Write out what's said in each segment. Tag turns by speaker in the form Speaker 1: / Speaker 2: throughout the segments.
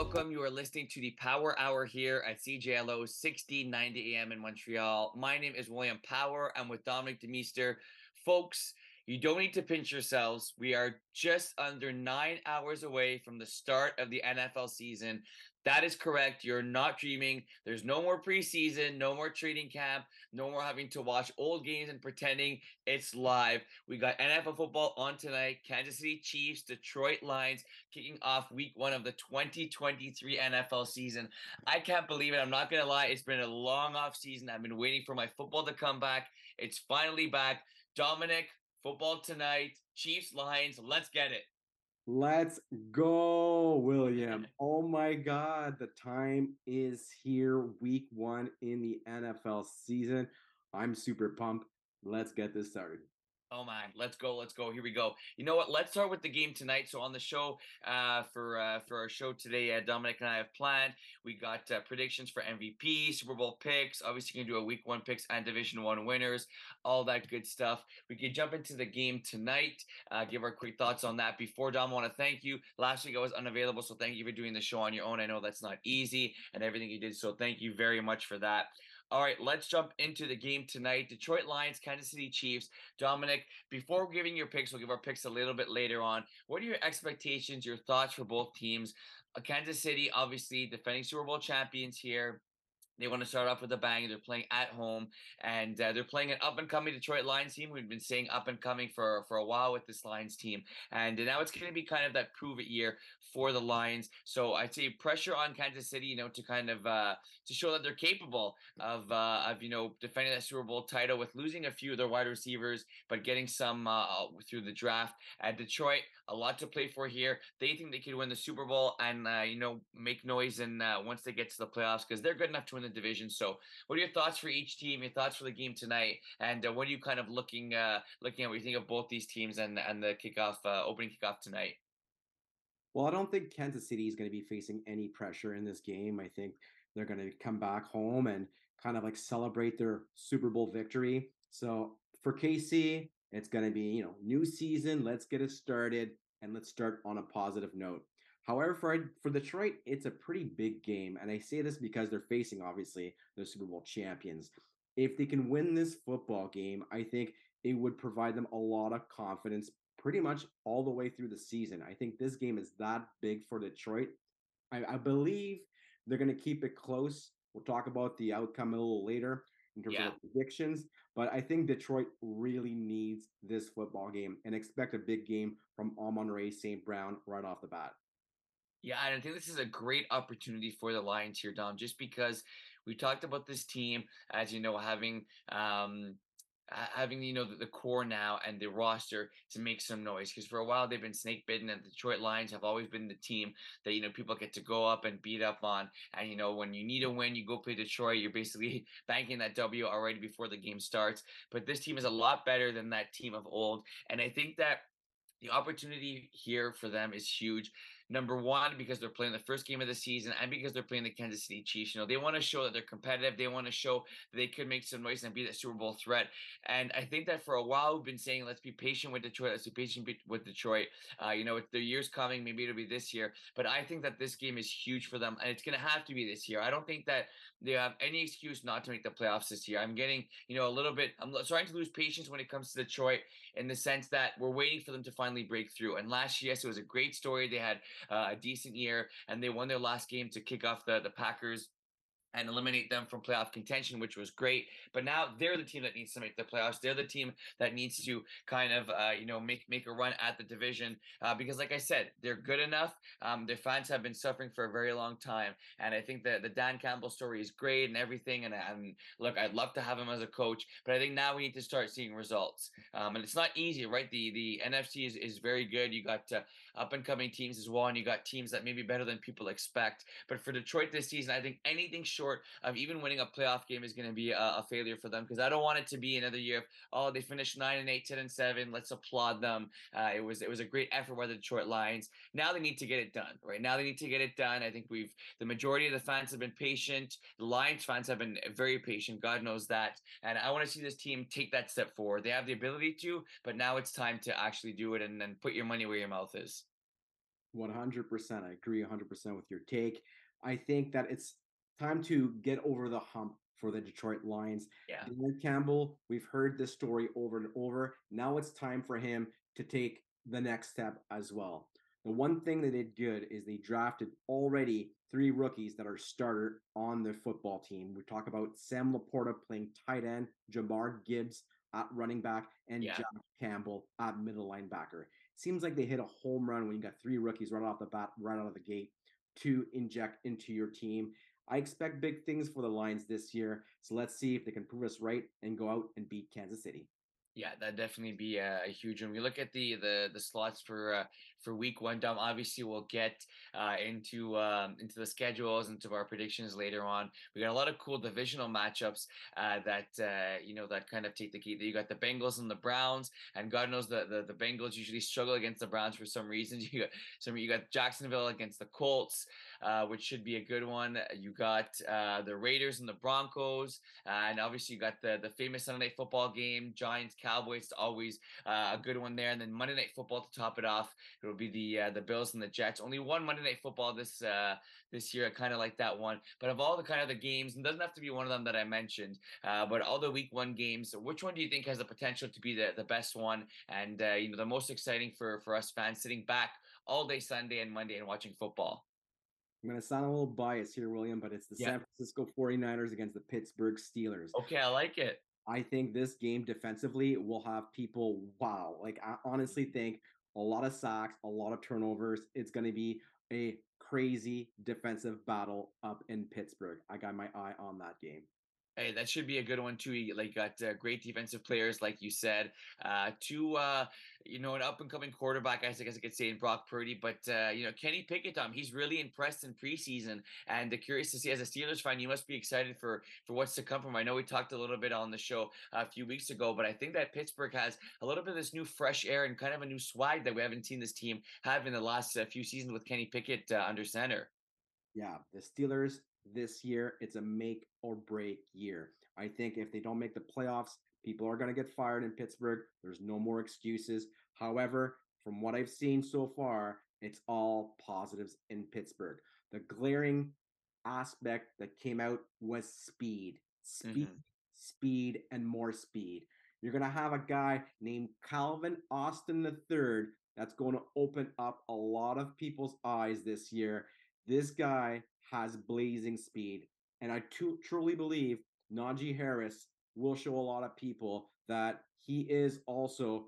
Speaker 1: welcome. You are listening to the Power Hour here at CJLO 1690 AM in Montreal. My name is William Power. I'm with Dominic Demeester. Folks, you don't need to pinch yourselves. We are just under nine hours away from the start of the NFL season. That is correct. You're not dreaming. There's no more preseason, no more training camp, no more having to watch old games and pretending it's live. We got NFL football on tonight. Kansas City Chiefs, Detroit Lions kicking off week one of the 2023 NFL season. I can't believe it. I'm not going to lie. It's been a long off season. I've been waiting for my football to come back. It's finally back. Dominic, football tonight. Chiefs, Lions. Let's get it.
Speaker 2: Let's go, William. Oh my God, the time is here. Week one in the NFL season. I'm super pumped. Let's get this started.
Speaker 1: Oh my, let's go, let's go. Here we go. You know what? Let's start with the game tonight. So on the show, uh, for uh, for our show today, uh, Dominic and I have planned. We got uh, predictions for MVP, Super Bowl picks. Obviously, you can do a Week One picks and Division One winners, all that good stuff. We can jump into the game tonight. Uh, give our quick thoughts on that. Before Dom, I want to thank you. Last week I was unavailable, so thank you for doing the show on your own. I know that's not easy and everything you did, so thank you very much for that. All right, let's jump into the game tonight. Detroit Lions, Kansas City Chiefs. Dominic, before giving your picks, we'll give our picks a little bit later on. What are your expectations, your thoughts for both teams? Uh, Kansas City, obviously, defending Super Bowl champions here. They want to start off with a bang. They're playing at home, and uh, they're playing an up and coming Detroit Lions team. We've been saying up and coming for for a while with this Lions team, and now it's going to be kind of that prove it year for the Lions. So I'd say pressure on Kansas City, you know, to kind of uh, to show that they're capable of uh, of you know defending that Super Bowl title with losing a few of their wide receivers, but getting some uh, through the draft. At Detroit, a lot to play for here. They think they could win the Super Bowl and uh, you know make noise and uh, once they get to the playoffs because they're good enough to win the division. So, what are your thoughts for each team? Your thoughts for the game tonight, and uh, what are you kind of looking uh, looking at? What you think of both these teams and and the kickoff uh, opening kickoff tonight?
Speaker 2: Well, I don't think Kansas City is going to be facing any pressure in this game. I think they're going to come back home and kind of like celebrate their Super Bowl victory. So for KC, it's going to be, you know, new season. Let's get it started and let's start on a positive note. However, for, for Detroit, it's a pretty big game. And I say this because they're facing, obviously, the Super Bowl champions. If they can win this football game, I think it would provide them a lot of confidence pretty much all the way through the season. I think this game is that big for Detroit. I, I believe they're going to keep it close. We'll talk about the outcome a little later in terms yeah. of predictions. But I think Detroit really needs this football game and expect a big game from Amon-Ra St. Brown right off the bat.
Speaker 1: Yeah, and I think this is a great opportunity for the Lions here, Dom, just because we talked about this team, as you know, having um, having you know the, the, core now and the roster to make some noise because for a while they've been snake bitten and the Detroit Lions have always been the team that you know people get to go up and beat up on and you know when you need a win you go play Detroit you're basically banking that W already before the game starts but this team is a lot better than that team of old and I think that the opportunity here for them is huge Number one, because they're playing the first game of the season and because they're playing the Kansas City Chiefs. You know, they want to show that they're competitive. They want to show that they could make some noise and be that Super Bowl threat. And I think that for a while we've been saying, let's be patient with Detroit. Let's be patient with Detroit. Uh, you know, the year's coming. Maybe it'll be this year. But I think that this game is huge for them. And it's going to have to be this year. I don't think that they have any excuse not to make the playoffs this year. I'm getting, you know, a little bit, I'm starting to lose patience when it comes to Detroit in the sense that we're waiting for them to finally break through. And last year, yes, it was a great story. They had uh, a decent year and they won their last game to kick off the, the Packers and eliminate them from playoff contention, which was great. But now they're the team that needs to make the playoffs. They're the team that needs to kind of, uh, you know, make make a run at the division uh, because, like I said, they're good enough. Um, their fans have been suffering for a very long time, and I think that the Dan Campbell story is great and everything. And, and look, I'd love to have him as a coach, but I think now we need to start seeing results. Um, and it's not easy, right? The the NFC is is very good. You got uh, up and coming teams as well, and you got teams that may be better than people expect. But for Detroit this season, I think anything short of even winning a playoff game is going to be a, a, failure for them because I don't want it to be another year of oh they finished nine and eight, 10 and seven. Let's applaud them. Uh, it was it was a great effort by the Detroit Lions. Now they need to get it done. Right now they need to get it done. I think we've the majority of the fans have been patient. The Lions fans have been very patient. God knows that, and I want to see this team take that step forward. They have the ability to, but now it's time to actually do it and then put your money where your mouth is.
Speaker 2: 100%. I agree 100% with your take. I think that it's time to get over the hump for the Detroit Lions.
Speaker 1: Yeah.
Speaker 2: Dan Campbell, we've heard this story over and over. Now it's time for him to take the next step as well. The one thing they did good is they drafted already three rookies that are starter on their football team. We talk about Sam LaPorta playing tight end, Jahmyr Gibbs at running back, and
Speaker 1: Yeah.
Speaker 2: Jack Campbell at middle linebacker. Seems like they hit a home run when you got three rookies right off the bat, right out of the gate to inject into your team. I expect big things for the Lions this year. So let's see if they can prove us right and go out and beat Kansas City.
Speaker 1: Yeah, that'd definitely be a, a huge one. We look at the the the slots for uh, for week one. Dom, obviously, we'll get uh, into um, into the schedules, and into our predictions later on. We got a lot of cool divisional matchups uh, that uh, you know that kind of take the key. You got the Bengals and the Browns, and God knows the, the the Bengals usually struggle against the Browns for some reason. You got some you got Jacksonville against the Colts, uh, which should be a good one. You got uh, the Raiders and the Broncos, uh, and obviously you got the the famous Sunday Night Football game, Giants Cowboys, always uh, a good one there. And then Monday Night Football to top it off, it'll be the the Bills and the Jets. Only one Monday Night Football this this year. I kind of like that one. But of all the kind of the games, and doesn't have to be one of them that I mentioned, but all the Week One games, which one do you think has the potential to be the the best one and you know the most exciting for for us fans sitting back all day Sunday and Monday and watching football?
Speaker 2: I'm going to sound a little biased here, William, but it's the
Speaker 1: Yeah.
Speaker 2: San Francisco 49ers against the Pittsburgh Steelers.
Speaker 1: Okay, I like it.
Speaker 2: I think this game defensively will have people wow. Like I honestly think a lot of sacks, a lot of turnovers. It's going to be a crazy defensive battle up in Pittsburgh. I got my eye on that game.
Speaker 1: Hey, that should be a good one too. You like got uh, great defensive players, like you said. Uh, two, uh, you know, an up and coming quarterback. I guess I could say in Brock Purdy, but uh, you know, Kenny Pickett, Tom, he's really impressed in preseason, and uh, curious to see. As a Steelers fan, you must be excited for for what's to come from. I know we talked a little bit on the show a few weeks ago, but I think that Pittsburgh has a little bit of this new fresh air and kind of a new swag that we haven't seen this team have in the last uh, few seasons with Kenny Pickett uh, under center.
Speaker 2: Yeah, the Steelers this year, it's a make or break year. I think if they don't make the playoffs, people are going to get fired in Pittsburgh. There's no more excuses. However, from what I've seen so far, it's all positives in Pittsburgh. The glaring aspect that came out was speed, speed,
Speaker 1: Mhm.
Speaker 2: speed, and more speed. You're going to have a guy named Calvin Austin III that's going to open up a lot of people's eyes this year. This guy has blazing speed. And I truly believe Najee Harris will show a lot of people that he is also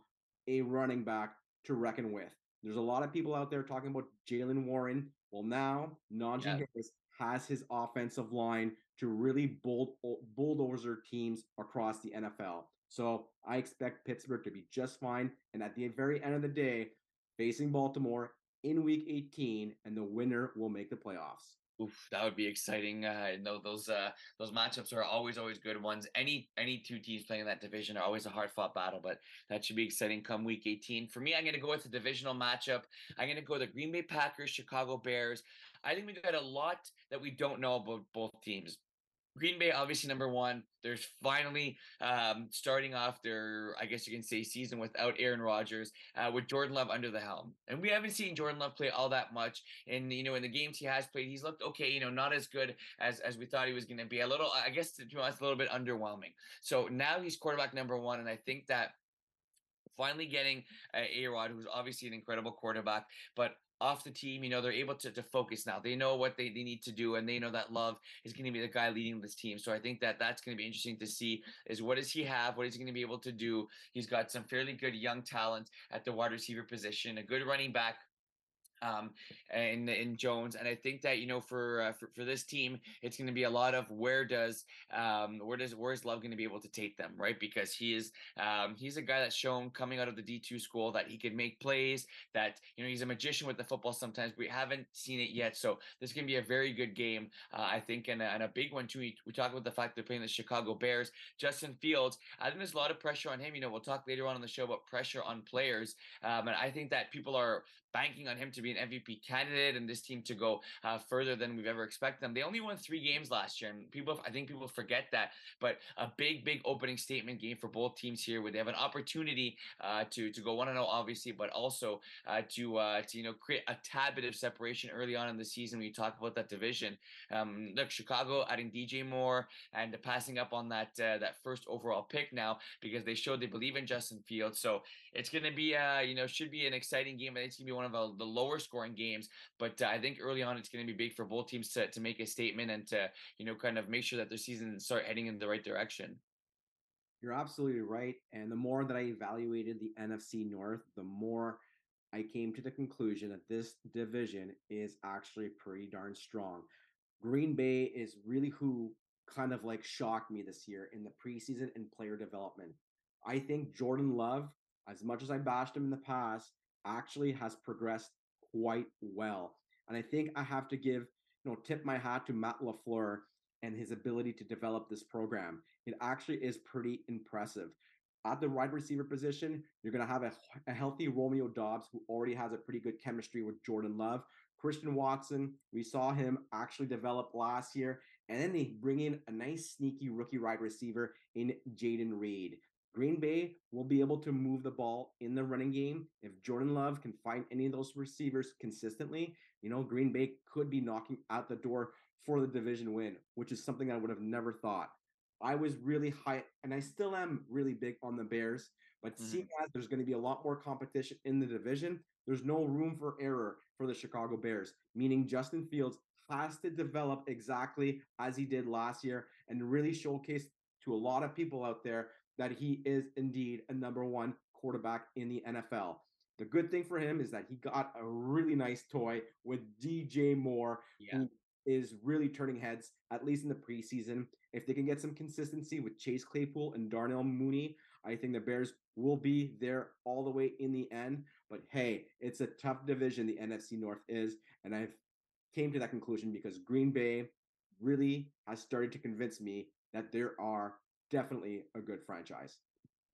Speaker 2: a running back to reckon with. There's a lot of people out there talking about Jaylen Warren. Well, now Najee
Speaker 1: Yeah.
Speaker 2: Harris has his offensive line to really bull- bulldozer teams across the NFL. So I expect Pittsburgh to be just fine. And at the very end of the day, facing Baltimore in week 18, and the winner will make the playoffs.
Speaker 1: Oof, that would be exciting. Uh, know those uh, those matchups are always always good ones. Any any two teams playing in that division are always a hard fought battle, but that should be exciting come week 18. For me, I'm going to go with the divisional matchup. I'm going to go the Green Bay Packers, Chicago Bears. I think we got a lot that we don't know about both teams. Green Bay, obviously number one. There's finally um, starting off their, I guess you can say, season without Aaron Rodgers, uh, with Jordan Love under the helm, and we haven't seen Jordan Love play all that much. And you know, in the games he has played, he's looked okay. You know, not as good as as we thought he was going to be. A little, I guess, to be honest, a little bit underwhelming. So now he's quarterback number one, and I think that finally getting uh, A Rod, who's obviously an incredible quarterback, but off the team, you know, they're able to, to focus now. They know what they, they need to do, and they know that Love is going to be the guy leading this team. So I think that that's going to be interesting to see is what does he have? What is he going to be able to do? He's got some fairly good young talent at the wide receiver position, a good running back um, in in Jones, and I think that you know for uh, for, for this team, it's going to be a lot of where does um, where does where is Love going to be able to take them, right? Because he is um, he's a guy that's shown coming out of the D two school that he can make plays, that you know he's a magician with the football. Sometimes we haven't seen it yet, so this to be a very good game, uh, I think, and a, and a big one too. We, we talk about the fact they're playing the Chicago Bears. Justin Fields, I think there's a lot of pressure on him. You know, we'll talk later on in the show about pressure on players, um, and I think that people are banking on him to be an MVP candidate and this team to go uh, further than we've ever expected them. They only won three games last year, and people, I think people forget that. But a big, big opening statement game for both teams here, where they have an opportunity uh, to to go one and zero, oh, obviously, but also uh, to uh, to you know create a tad bit of separation early on in the season when you talk about that division. Um, look, Chicago adding DJ Moore and passing up on that uh, that first overall pick now because they showed they believe in Justin Fields. So it's going to be uh you know should be an exciting game. I think it's going to be one of the, the lower scoring games, but uh, I think early on it's going to be big for both teams to to make a statement and to you know kind of make sure that their season start heading in the right direction.
Speaker 2: You're absolutely right. And the more that I evaluated the NFC North, the more I came to the conclusion that this division is actually pretty darn strong. Green Bay is really who kind of like shocked me this year in the preseason and player development. I think Jordan Love, as much as I bashed him in the past, actually has progressed quite well. And I think I have to give, you know, tip my hat to Matt LaFleur and his ability to develop this program. It actually is pretty impressive. At the wide receiver position, you're going to have a, a healthy Romeo Doubs who already has a pretty good chemistry with Jordan Love. Christian Watson, we saw him actually develop last year. And then they bring in a nice, sneaky rookie wide receiver in Jayden Reed. Green Bay will be able to move the ball in the running game. If Jordan Love can find any of those receivers consistently, you know, Green Bay could be knocking out the door for the division win, which is something I would have never thought. I was really high, and I still am really big on the Bears. But mm-hmm. seeing as there's going to be a lot more competition in the division, there's no room for error for the Chicago Bears, meaning Justin Fields has to develop exactly as he did last year and really showcase to a lot of people out there that he is indeed a number one quarterback in the NFL. The good thing for him is that he got a really nice toy with DJ Moore, yeah. who is really turning heads, at least in the preseason. If they can get some consistency with Chase Claypool and Darnell Mooney, I think the Bears will be there all the way in the end. But hey, it's a tough division, the NFC North is. And I've came to that conclusion because Green Bay really has started to convince me that there are definitely a good franchise.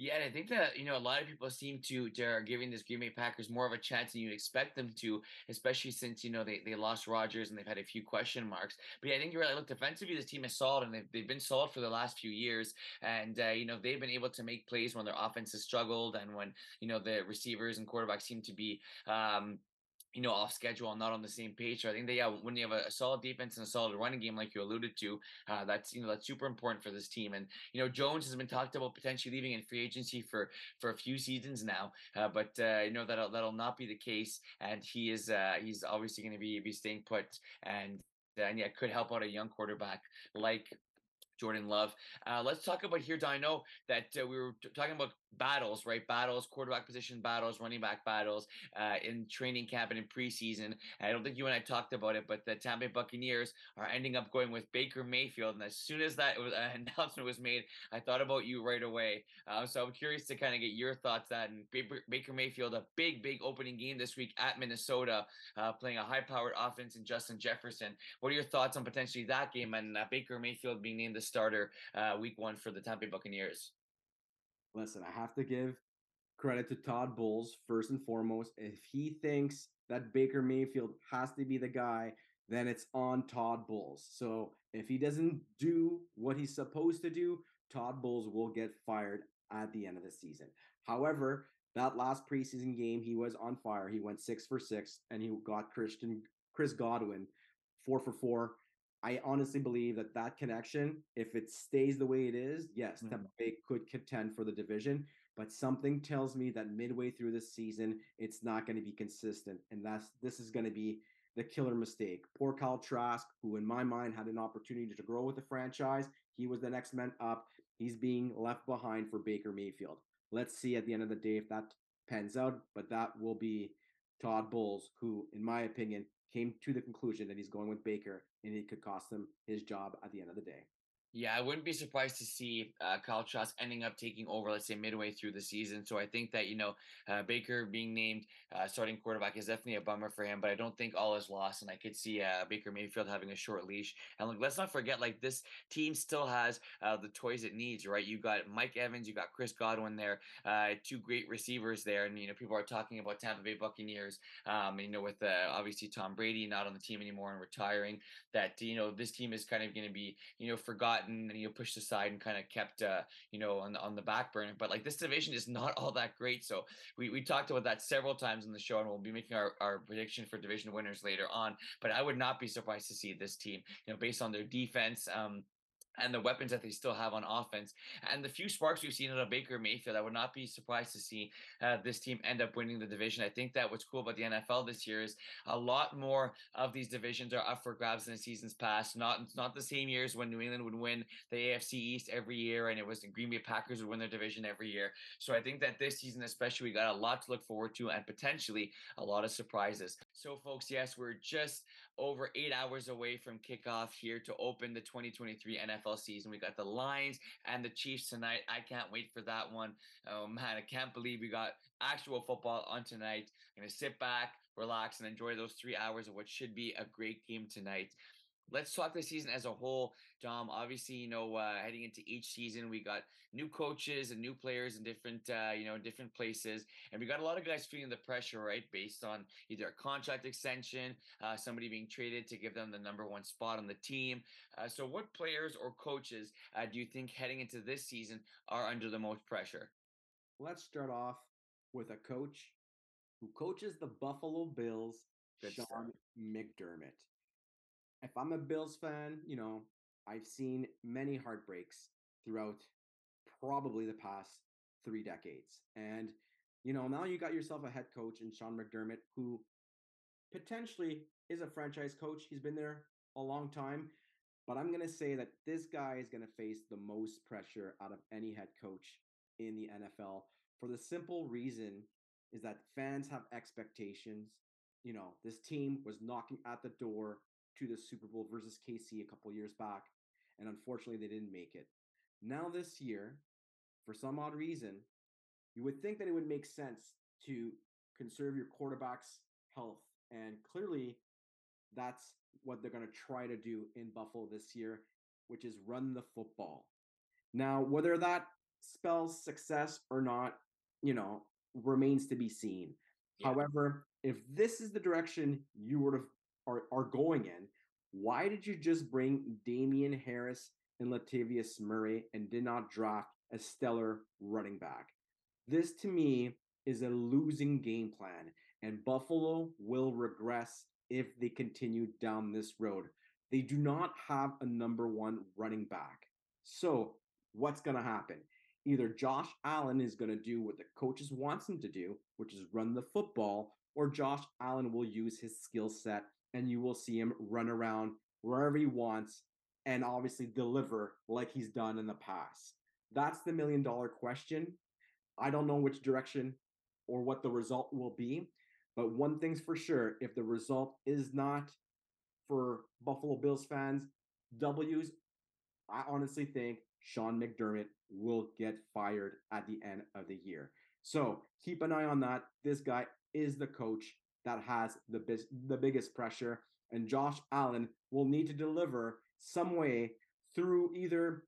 Speaker 1: Yeah, and I think that you know a lot of people seem to are giving this Green Bay Packers more of a chance than you expect them to, especially since you know they, they lost Rodgers and they've had a few question marks. But yeah, I think you're right. Look, defensively, this team is solid and they've, they've been solid for the last few years. And uh, you know they've been able to make plays when their offense has struggled and when you know the receivers and quarterbacks seem to be um, you know, off schedule and not on the same page. So I think that yeah, when you have a, a solid defense and a solid running game, like you alluded to, uh, that's you know that's super important for this team. And you know, Jones has been talked about potentially leaving in free agency for for a few seasons now, uh, but uh, you know that'll that'll not be the case. And he is uh, he's obviously going to be be staying put and and yeah, could help out a young quarterback like Jordan Love. Uh, let's talk about here. I know that uh, we were t- talking about battles, right? Battles, quarterback position battles, running back battles uh, in training camp and in preseason. I don't think you and I talked about it, but the Tampa Bay Buccaneers are ending up going with Baker Mayfield. And as soon as that was, uh, announcement was made, I thought about you right away. Uh, so I'm curious to kind of get your thoughts. That and Baker, Mayfield, a big, big opening game this week at Minnesota, uh, playing a high-powered offense in Justin Jefferson. What are your thoughts on potentially that game and uh, Baker Mayfield being named the starter uh, week one for the Tampa Bay Buccaneers?
Speaker 2: Listen, I have to give credit to Todd Bowles first and foremost. If he thinks that Baker Mayfield has to be the guy, then it's on Todd Bowles. So if he doesn't do what he's supposed to do, Todd Bowles will get fired at the end of the season. However, that last preseason game, he was on fire. He went six for six, and he got Christian Chris Godwin four for four. I honestly believe that that connection, if it stays the way it is, yes, mm-hmm. Tampa Bay could contend for the division. But something tells me that midway through this season, it's not going to be consistent, and that's this is going to be the killer mistake. Poor Kyle Trask, who in my mind had an opportunity to grow with the franchise, he was the next man up. He's being left behind for Baker Mayfield. Let's see at the end of the day if that pans out, but that will be Todd Bowles, who, in my opinion, came to the conclusion that he's going with Baker and it could cost him his job at the end of the day.
Speaker 1: Yeah, I wouldn't be surprised to see uh, Kyle Trask ending up taking over, let's say midway through the season. So I think that you know uh, Baker being named uh, starting quarterback is definitely a bummer for him. But I don't think all is lost, and I could see uh, Baker Mayfield having a short leash. And look, let's not forget, like this team still has uh, the toys it needs, right? You got Mike Evans, you got Chris Godwin there, uh, two great receivers there, and you know people are talking about Tampa Bay Buccaneers. Um, you know with obviously Tom Brady not on the team anymore and retiring, that you know this team is kind of going to be you know forgotten forgotten and you know pushed aside and kind of kept uh, you know on on the back burner. But like this division is not all that great. So we we talked about that several times in the show, and we'll be making our, our prediction for division winners later on. But I would not be surprised to see this team, you know, based on their defense. Um, and the weapons that they still have on offense and the few sparks we've seen out of Baker Mayfield, I would not be surprised to see uh, this team end up winning the division. I think that what's cool about the NFL this year is a lot more of these divisions are up for grabs than seasons past. Not not the same years when New England would win the AFC East every year and it was the Green Bay Packers would win their division every year. So I think that this season, especially, we got a lot to look forward to and potentially a lot of surprises. So, folks, yes, we're just over eight hours away from kickoff here to open the 2023 NFL season. We got the Lions and the Chiefs tonight. I can't wait for that one. Oh man, I can't believe we got actual football on tonight. I'm gonna sit back, relax, and enjoy those three hours of what should be a great game tonight let's talk the season as a whole, Dom. Obviously, you know, uh, heading into each season, we got new coaches and new players in different, uh, you know, different places, and we got a lot of guys feeling the pressure, right, based on either a contract extension, uh, somebody being traded to give them the number one spot on the team. Uh, so, what players or coaches uh, do you think heading into this season are under the most pressure?
Speaker 2: Let's start off with a coach who coaches the Buffalo Bills, Good Sean start. McDermott if I'm a Bills fan, you know, I've seen many heartbreaks throughout probably the past three decades. And, you know, now you got yourself a head coach in Sean McDermott, who potentially is a franchise coach. He's been there a long time. But I'm going to say that this guy is going to face the most pressure out of any head coach in the NFL for the simple reason is that fans have expectations. You know, this team was knocking at the door to the Super Bowl versus KC a couple years back, and unfortunately they didn't make it. Now this year, for some odd reason, you would think that it would make sense to conserve your quarterback's health, and clearly that's what they're going to try to do in Buffalo this year, which is run the football. Now, whether that spells success or not, you know, remains to be seen. Yeah. However, if this is the direction you would have are, are going in, why did you just bring Damien Harris and Latavius Murray and did not draft a stellar running back? This to me is a losing game plan, and Buffalo will regress if they continue down this road. They do not have a number one running back. So, what's going to happen? Either Josh Allen is going to do what the coaches wants him to do, which is run the football, or Josh Allen will use his skill set and you will see him run around wherever he wants and obviously deliver like he's done in the past. That's the million dollar question. I don't know which direction or what the result will be, but one thing's for sure if the result is not for Buffalo Bills fans, W's, I honestly think Sean McDermott will get fired at the end of the year. So keep an eye on that. This guy is the coach that has the bis- the biggest pressure, and Josh Allen will need to deliver some way through either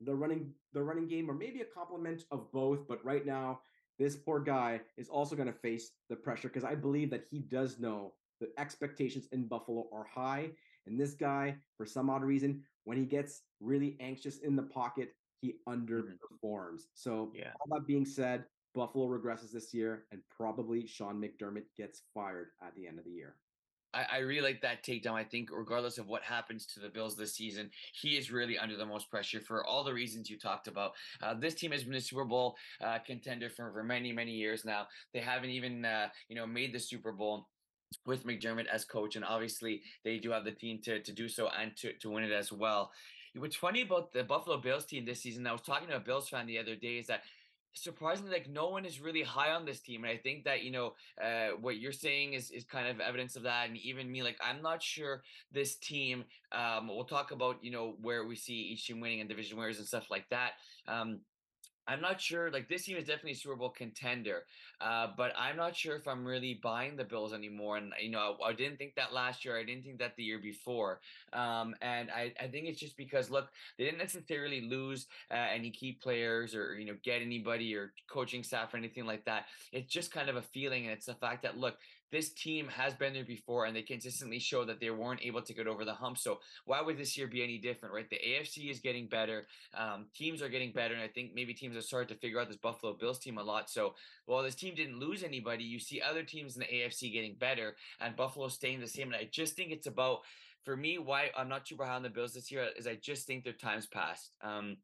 Speaker 2: the running the running game or maybe a complement of both. But right now, this poor guy is also going to face the pressure because I believe that he does know the expectations in Buffalo are high, and this guy, for some odd reason, when he gets really anxious in the pocket, he mm-hmm. underperforms. So, yeah. all that being said, Buffalo regresses this year, and probably Sean McDermott gets fired at the end of the year.
Speaker 1: I, I, really like that takedown. I think, regardless of what happens to the Bills this season, he is really under the most pressure for all the reasons you talked about. Uh, this team has been a Super Bowl uh, contender for, for many, many years now. They haven't even, uh, you know, made the Super Bowl with McDermott as coach, and obviously they do have the team to to do so and to to win it as well. What's funny about the Buffalo Bills team this season? I was talking to a Bills fan the other day is that surprisingly, like no one is really high on this team, and I think that you know uh, what you're saying is is kind of evidence of that. And even me, like I'm not sure this team. Um, we'll talk about you know where we see each team winning and division winners and stuff like that. Um, I'm not sure. Like this team is definitely a Super Bowl contender, uh, but I'm not sure if I'm really buying the Bills anymore. And you know, I, I didn't think that last year. I didn't think that the year before. Um, and I, I think it's just because look, they didn't necessarily lose uh, any key players or you know get anybody or coaching staff or anything like that. It's just kind of a feeling, and it's the fact that look, this team has been there before and they consistently show that they weren't able to get over the hump. So why would this year be any different, right? The AFC is getting better. Um, teams are getting better. And I think maybe teams have started to figure out this Buffalo Bills team a lot. So while this team didn't lose anybody, you see other teams in the AFC getting better and Buffalo staying the same. And I just think it's about, for me, why I'm not too behind the Bills this year is I just think their time's passed. Um,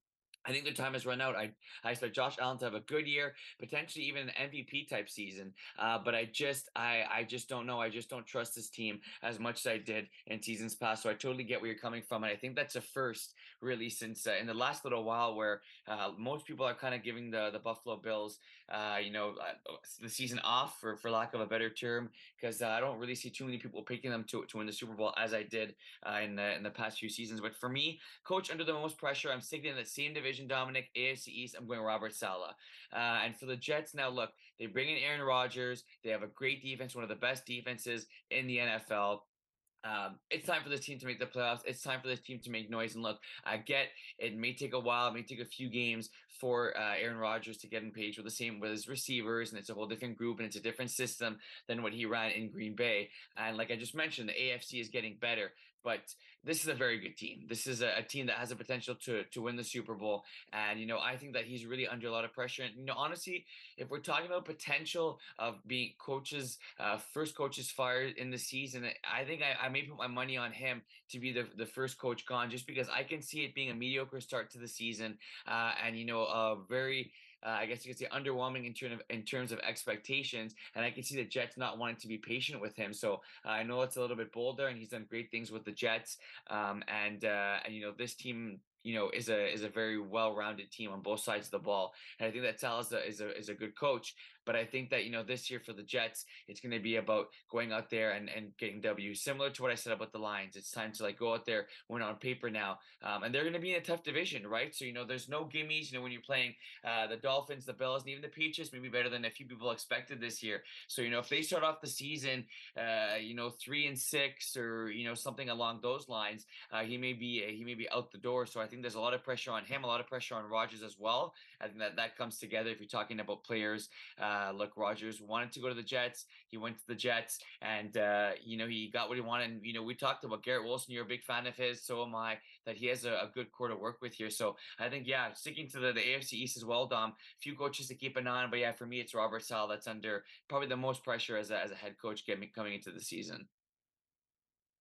Speaker 1: I think the time has run out. I I expect Josh Allen to have a good year, potentially even an MVP type season. Uh, but I just I I just don't know. I just don't trust this team as much as I did in seasons past. So I totally get where you're coming from, and I think that's a first really since uh, in the last little while where uh, most people are kind of giving the the Buffalo Bills, uh, you know, uh, the season off for for lack of a better term, because uh, I don't really see too many people picking them to to win the Super Bowl as I did in the in the past few seasons. But for me, coach under the most pressure, I'm sticking in the same division division, Dominic. AFC East, I'm going Robert Saleh. Uh, and for the Jets, now look, they bring in Aaron Rodgers. They have a great defense, one of the best defenses in the NFL. Um, it's time for this team to make the playoffs. It's time for this team to make noise. And look, I get it may take a while, it may take a few games for uh, Aaron Rodgers to get in page with the same with his receivers, and it's a whole different group and it's a different system than what he ran in Green Bay. And like I just mentioned, the AFC is getting better but this is a very good team. This is a, a, team that has a potential to to win the Super Bowl, and you know I think that he's really under a lot of pressure. And you know honestly, if we're talking about potential of being coaches, uh, first coaches fired in the season, I think I, I may put my money on him to be the the first coach gone, just because I can see it being a mediocre start to the season, uh, and you know a very uh, I guess you could say underwhelming in, of, in terms of expectations. And I can see the Jets not wanting to be patient with him. So uh, I know it's a little bit bolder, and he's done great things with the Jets. Um, and uh, and you know this team you know is a is a very well-rounded team on both sides of the ball and i think that a, is a, is a good coach but I think that, you know, this year for the Jets, it's going to be about going out there and, and getting W. Similar to what I said about the Lions. It's time to like go out there, win on paper now. Um, and they're going to be in a tough division, right? So, you know, there's no gimmies. You know, when you're playing uh, the Dolphins, the Bills, and even the Patriots, maybe better than a few people expected this year. So, you know, if they start off the season, uh, you know, three and six or, you know, something along those lines, uh, he may be he may be out the door. So I think there's a lot of pressure on him, a lot of pressure on Rodgers as well. I think that that comes together if you're talking about players uh, uh, look, Rodgers wanted to go to the Jets. He went to the Jets, and uh, you know he got what he wanted. And you know we talked about Garrett Wilson. You're a big fan of his, so am I. That he has a, a good core to work with here. So I think yeah, sticking to the, the AFC East as well, Dom. A few coaches to keep an eye on, but yeah, for me it's Robert Saleh that's under probably the most pressure as a, as a head coach getting coming into the season.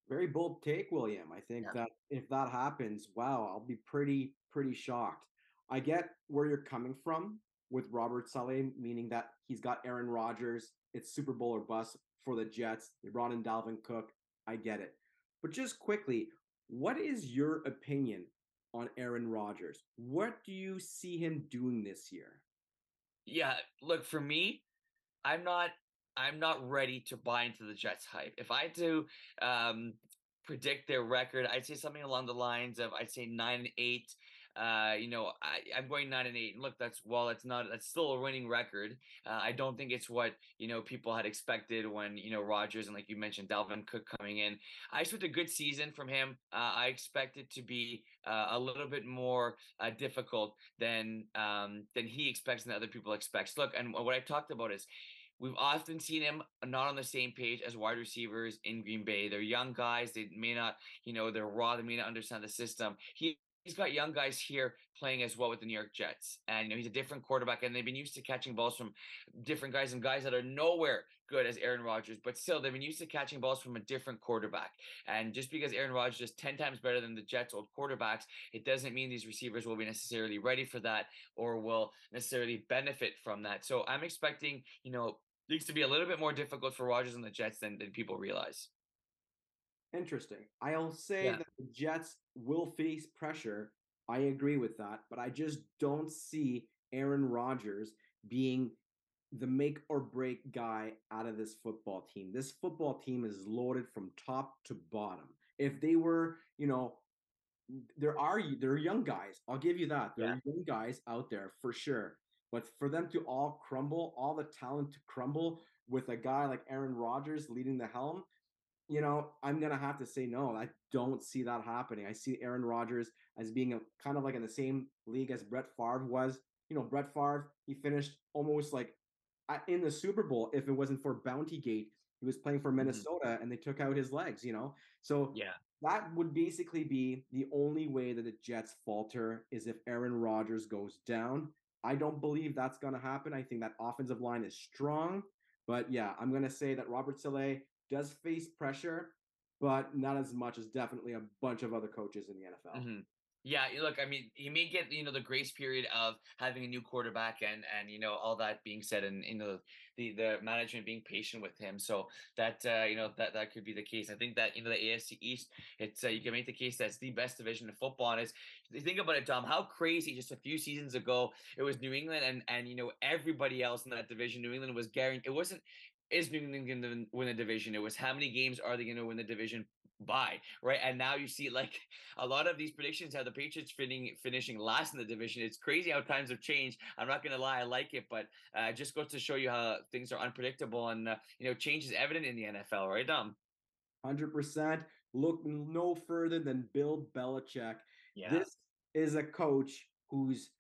Speaker 2: Very bold take, William. I think yeah. that if that happens, wow, I'll be pretty pretty shocked. I get where you're coming from with Robert Saleh, meaning that he's got Aaron Rodgers. It's Super Bowl or bust for the Jets. They brought in Dalvin Cook. I get it. But just quickly, what is your opinion on Aaron Rodgers? What do you see him doing this year?
Speaker 1: Yeah, look, for me, I'm not I'm not ready to buy into the Jets hype. If I do um, predict their record, I'd say something along the lines of I'd say nine and eight, uh, you know, I, I'm going nine and eight, and look, that's well, that's not that's still a winning record. Uh, I don't think it's what you know people had expected when you know Rodgers and like you mentioned Dalvin Cook coming in. I expect a good season from him. Uh, I expect it to be uh, a little bit more uh, difficult than um, than he expects and other people expects. Look, and what I talked about is We've often seen him not on the same page as wide receivers in Green Bay. They're young guys. They may not, you know, they're raw. They may not understand the system. He he's got young guys here playing as well with the New York Jets. And you know, he's a different quarterback, and they've been used to catching balls from different guys and guys that are nowhere good as Aaron Rodgers, but still they've been used to catching balls from a different quarterback. And just because Aaron Rodgers is 10 times better than the Jets old quarterbacks, it doesn't mean these receivers will be necessarily ready for that or will necessarily benefit from that. So I'm expecting, you know, things to be a little bit more difficult for Rodgers and the Jets than, than people realize.
Speaker 2: Interesting. I'll say yeah. that the Jets will face pressure. I agree with that, but I just don't see Aaron Rodgers being the make or break guy out of this football team. This football team is loaded from top to bottom. If they were, you know, there are there are young guys. I'll give you that. There yeah. are young guys out there for sure. But for them to all crumble, all the talent to crumble with a guy like Aaron Rodgers leading the helm, you know, I'm gonna have to say no. I don't see that happening. I see Aaron Rodgers as being a kind of like in the same league as Brett Favre was. You know, Brett Favre, he finished almost like in the Super Bowl. If it wasn't for Bounty Gate, he was playing for mm-hmm. Minnesota mm-hmm. and they took out his legs. You know, so
Speaker 1: yeah,
Speaker 2: that would basically be the only way that the Jets falter is if Aaron Rodgers goes down. I don't believe that's going to happen. I think that offensive line is strong. But yeah, I'm going to say that Robert Saleh does face pressure, but not as much as definitely a bunch of other coaches in the NFL.
Speaker 1: Mm-hmm. Yeah, look, I mean, he may get you know the grace period of having a new quarterback and and you know all that being said, and you know the the management being patient with him, so that uh, you know that that could be the case. I think that you know the AFC East, it's uh, you can make the case that's the best division of football. And it's think about it, Tom, how crazy just a few seasons ago it was New England and and you know everybody else in that division. New England was guaranteed. It wasn't is New England going to win the division? It was how many games are they going to win the division by, right? And now you see like a lot of these predictions have the Patriots finishing finishing last in the division. It's crazy how times have changed. I'm not going to lie, I like it, but uh, just goes to show you how things are unpredictable and uh, you know change is evident in the NFL, right? Um,
Speaker 2: hundred percent. Look no further than Bill Belichick. Yeah. This is a coach who's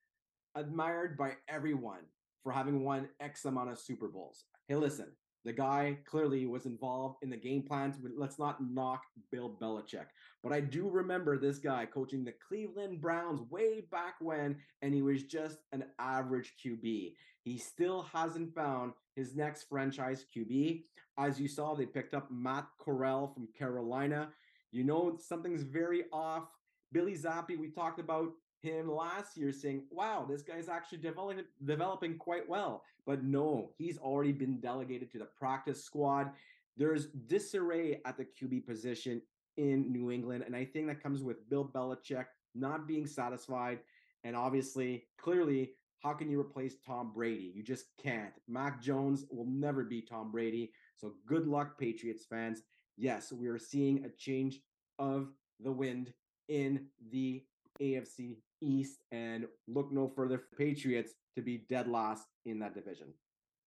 Speaker 2: admired by everyone for having won X amount of Super Bowls. Hey, listen, the guy clearly was involved in the game plans. Let's not knock Bill Belichick. But I do remember this guy coaching the Cleveland Browns way back when, and he was just an average QB. He still hasn't found his next franchise QB. As you saw, they picked up Matt Corral from Carolina. You know, something's very off. Bailey Zappe, we talked about him last year saying, wow, this guy's actually developing developing quite well. But no, he's already been delegated to the practice squad. There's disarray at the QB position in New England. And I think that comes with Bill Belichick not being satisfied. And obviously, clearly, how can you replace Tom Brady? You just can't. Mac Jones will never be Tom Brady. So good luck, Patriots fans. Yes, we are seeing a change of the wind in the AFC East and look no further for Patriots to be dead last in that division.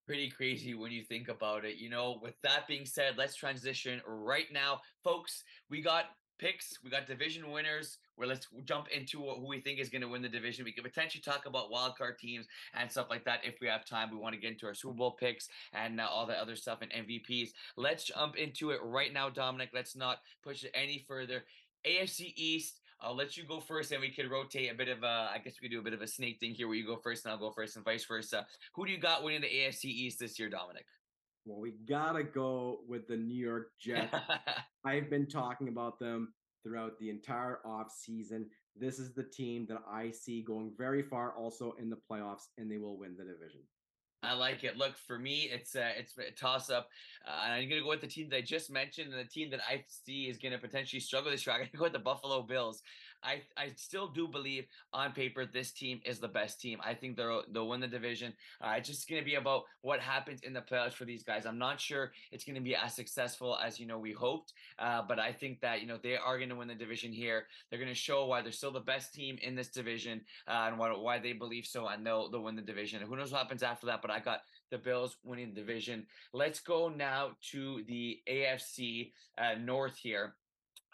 Speaker 1: Pretty crazy when you think about it. You know, with that being said, let's transition right now. Folks, we got picks, we got division winners. Where let's jump into who we think is going to win the division. We could potentially talk about wildcard teams and stuff like that if we have time. We want to get into our Super Bowl picks and uh, all the other stuff and MVPs. Let's jump into it right now, Dominic. Let's not push it any further. AFC East. I'll let you go first, and we could rotate a bit of a. I guess we could do a bit of a snake thing here, where you go first and I'll go first, and vice versa. Who do you got winning the AFC East this year, Dominic?
Speaker 2: Well, we gotta go with the New York Jets. I've been talking about them throughout the entire off season. This is the team that I see going very far, also in the playoffs, and they will win the division.
Speaker 1: I like it. Look, for me, it's a, it's a toss up. Uh, I'm going to go with the team that I just mentioned and the team that I see is going to potentially struggle this year. I'm going to go with the Buffalo Bills. I I still do believe on paper this team is the best team. I think they'll they'll win the division. Uh, it's just going to be about what happens in the playoffs for these guys. I'm not sure it's going to be as successful as you know we hoped, uh, but I think that you know they are going to win the division here. They're going to show why they're still the best team in this division uh, and why, why they believe so, and they'll they'll win the division. Who knows what happens after that? But I got the Bills winning the division. Let's go now to the AFC uh, North here.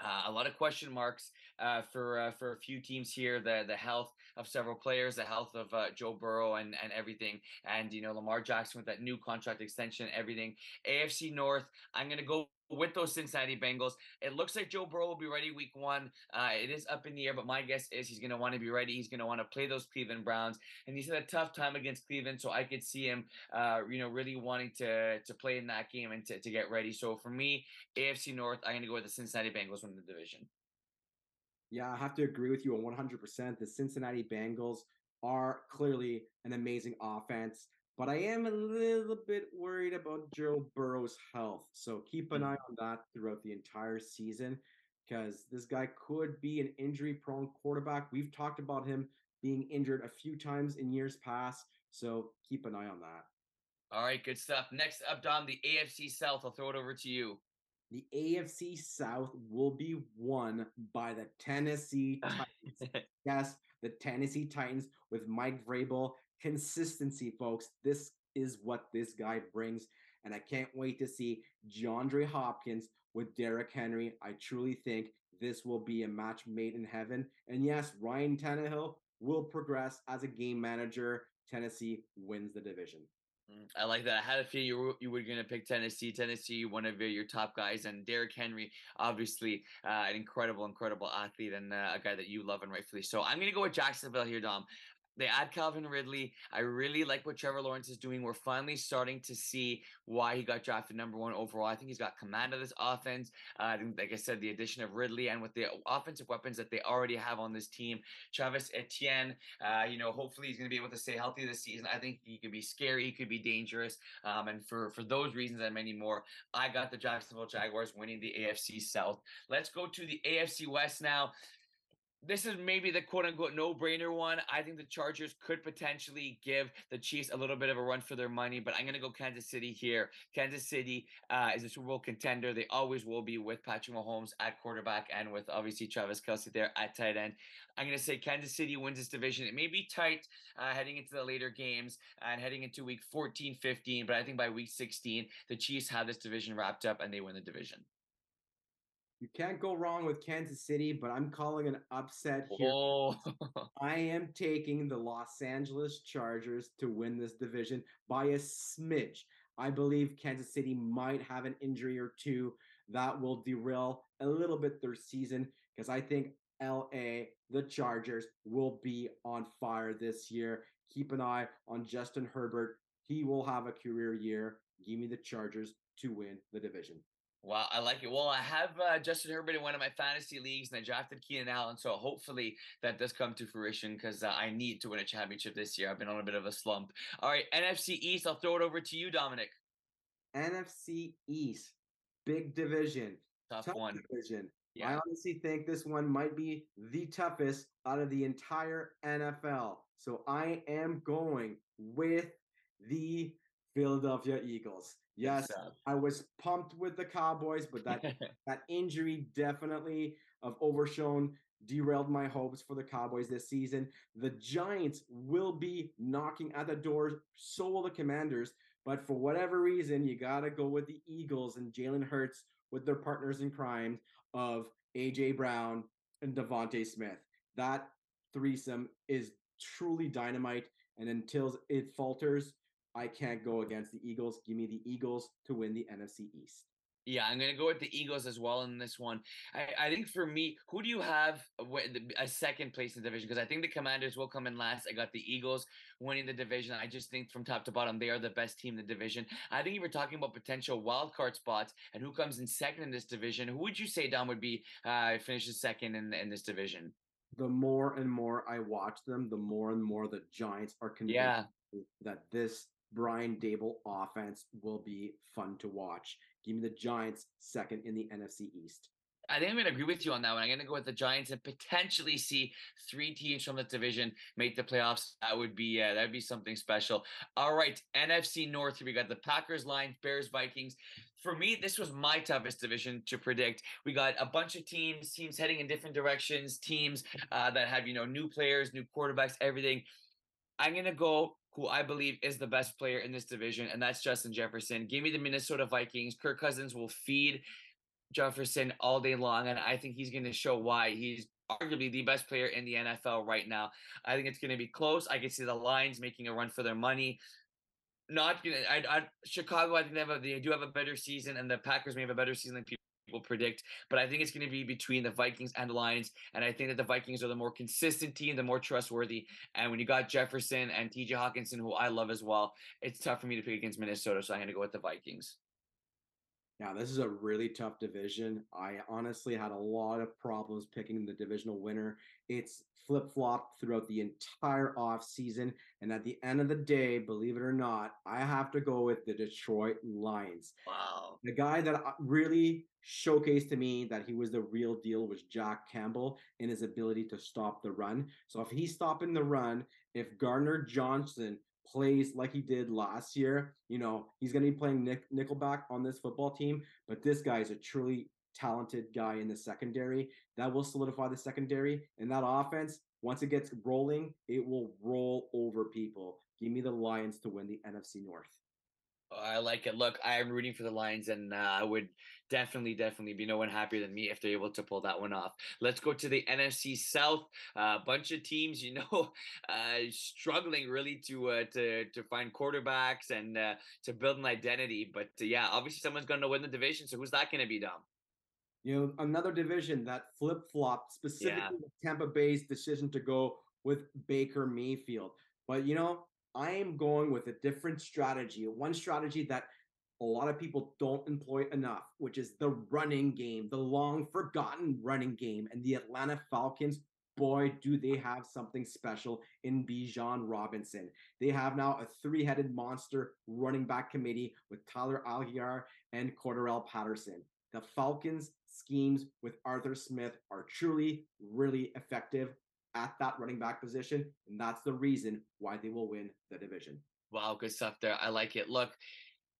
Speaker 1: Uh, a lot of question marks uh, for uh, for a few teams here. The the health of several players, the health of uh, Joe Burrow, and and everything, and you know Lamar Jackson with that new contract extension, everything. AFC North. I'm gonna go with those Cincinnati Bengals. It looks like Joe Burrow will be ready week one. Uh, it is up in the air, but my guess is he's going to want to be ready. He's going to want to play those Cleveland Browns, and he's had a tough time against Cleveland, so I could see him, uh, you know, really wanting to to play in that game and to, to get ready. So for me, AFC North, I'm going to go with the Cincinnati Bengals win the division.
Speaker 2: Yeah, I have to agree with you on 100%. The Cincinnati Bengals are clearly an amazing offense. But I am a little bit worried about Joe Burrow's health. So keep an mm. eye on that throughout the entire season because this guy could be an injury prone quarterback. We've talked about him being injured a few times in years past. So keep an eye on that.
Speaker 1: All right, good stuff. Next up, Dom, the AFC South. I'll throw it over to you.
Speaker 2: The AFC South will be won by the Tennessee Titans. yes, the Tennessee Titans with Mike Vrabel. Consistency, folks. This is what this guy brings. And I can't wait to see DeAndre Hopkins with Derrick Henry. I truly think this will be a match made in heaven. And yes, Ryan Tannehill will progress as a game manager. Tennessee wins the division.
Speaker 1: Mm, I like that. I had a feeling you were, you were going to pick Tennessee. Tennessee, one of your, your top guys, and Derrick Henry, obviously uh, an incredible, incredible athlete and uh, a guy that you love and rightfully so. I'm going to go with Jacksonville here, Dom. They add Calvin Ridley. I really like what Trevor Lawrence is doing. We're finally starting to see why he got drafted number one overall. I think he's got command of this offense. Uh, like I said, the addition of Ridley and with the offensive weapons that they already have on this team, Travis Etienne, uh, you know, hopefully he's going to be able to stay healthy this season. I think he could be scary. He could be dangerous. Um, and for, for those reasons and many more, I got the Jacksonville Jaguars winning the AFC South. Let's go to the AFC West now this is maybe the quote unquote no brainer one. I think the Chargers could potentially give the Chiefs a little bit of a run for their money, but I'm going to go Kansas City here. Kansas City uh, is a Super Bowl contender. They always will be with Patrick Mahomes at quarterback and with obviously Travis Kelce there at tight end. I'm going to say Kansas City wins this division. It may be tight uh, heading into the later games and heading into week 14, 15, but I think by week 16, the Chiefs have this division wrapped up and they win the division.
Speaker 2: You can't go wrong with Kansas City, but I'm calling an upset here.
Speaker 1: Oh.
Speaker 2: I am taking the Los Angeles Chargers to win this division by a smidge. I believe Kansas City might have an injury or two that will derail a little bit their season because I think LA, the Chargers, will be on fire this year. Keep an eye on Justin Herbert. He will have a career year. Give me the Chargers to win the division.
Speaker 1: Wow, I like it. Well, I have uh, Justin Herbert in one of my fantasy leagues, and I drafted Keenan Allen. So hopefully that does come to fruition because uh, I need to win a championship this year. I've been on a bit of a slump. All right, NFC East. I'll throw it over to you, Dominic.
Speaker 2: NFC East, big division,
Speaker 1: tough, tough one.
Speaker 2: Division. Yeah. I honestly think this one might be the toughest out of the entire NFL. So I am going with the Philadelphia Eagles. Yes, uh I was pumped with the Cowboys, but that that injury definitely of overshown derailed my hopes for the Cowboys this season. The Giants will be knocking at the door, so will the Commanders. But for whatever reason, you gotta go with the Eagles and Jalen Hurts with their partners in crime of AJ Brown and DeVonta Smith. That threesome is truly dynamite. And until it falters, I can't go against the Eagles. Give me the Eagles to win the NFC East.
Speaker 1: Yeah, I'm going to go with the Eagles as well in this one. I, I think for me, who do you have a second place in the division? Because I think the Commanders will come in last. I got the Eagles winning the division. I just think from top to bottom, they are the best team in the division. I think if we're talking about potential wild card spots and who comes in second in this division, who would you say, Don, would be uh, finishes second in, in this division?
Speaker 2: The more and more I watch them, the more and more the Giants are convinced yeah. that this Brian Daboll offense will be fun to watch. Give me the Giants second in the NFC East.
Speaker 1: I think I'm going to agree with you on that one. I'm going to go with the Giants and potentially see three teams from the division make the playoffs. That would be uh, that would be something special. All right, NFC North. We got the Packers, Lions, Bears, Vikings. For me, this was my toughest division to predict. We got a bunch of teams, teams heading in different directions, teams uh, that have you know new players, new quarterbacks, everything. I'm going to go who I believe is the best player in this division, and that's Justin Jefferson. Give me the Minnesota Vikings. Kirk Cousins will feed Jefferson all day long, and I think he's going to show why he's arguably the best player in the NFL right now. I think it's going to be close. I can see the Lions making a run for their money. Not gonna. I, I Chicago. I think they have a, they do have a better season, and the Packers may have a better season than people will predict. But I think it's going to be between the Vikings and the Lions. And I think that the Vikings are the more consistent team, the more trustworthy. And when you got Jefferson and TJ Hockenson, who I love as well, it's tough for me to pick against Minnesota. So I'm going to go with the Vikings.
Speaker 2: Yeah, this is a really tough division. I honestly had a lot of problems picking the divisional winner. It's flip-flopped throughout the entire off season, and at the end of the day, believe it or not, I have to go with the Detroit Lions.
Speaker 1: Wow.
Speaker 2: The guy that uh, really showcased to me that he was the real deal was Jack Campbell in his ability to stop the run. So if he's stopping the run, if Gardner Johnson plays like he did last year, you know, he's going to be playing Nick, Nickelback on this football team. But this guy is a truly talented guy in the secondary that will solidify the secondary. And that offense, once it gets rolling, it will roll over people. Give me the Lions to win the NFC North.
Speaker 1: I like it. Look, I am rooting for the Lions, and uh, I would definitely, definitely be no one happier than me if they're able to pull that one off. Let's go to the NFC South. A uh, bunch of teams, you know, uh, struggling really to uh, to to find quarterbacks and uh, to build an identity. But uh, yeah, obviously someone's going to win the division. So who's that going to be, Dom?
Speaker 2: You know, another division that flip flopped, specifically yeah. Tampa Bay's decision to go with Baker Mayfield. But you know, I am going with a different strategy, one strategy that a lot of people don't employ enough, which is the running game, the long forgotten running game. And the Atlanta Falcons, boy, do they have something special in Bijan Robinson. They have now a three headed monster running back committee with Tyler Allgeier and Cordarrelle Patterson. The Falcons' schemes with Arthur Smith are truly, really effective at that running back position. And that's the reason why they will win the division.
Speaker 1: Wow, good stuff there. I like it. Look,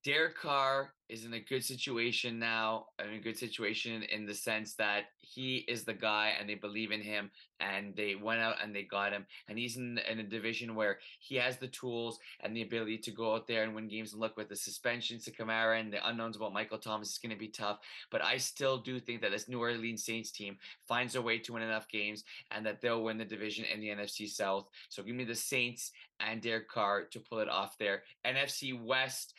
Speaker 1: Derek Carr is in a good situation now, in a good situation in the sense that he is the guy and they believe in him and they went out and they got him. And he's in, in a division where he has the tools and the ability to go out there and win games. And look, with the suspensions to Kamara and the unknowns about Michael Thomas, it's going to be tough. But I still do think that this New Orleans Saints team finds a way to win enough games and that they'll win the division in the NFC South. So give me the Saints and Derek Carr to pull it off there. NFC West.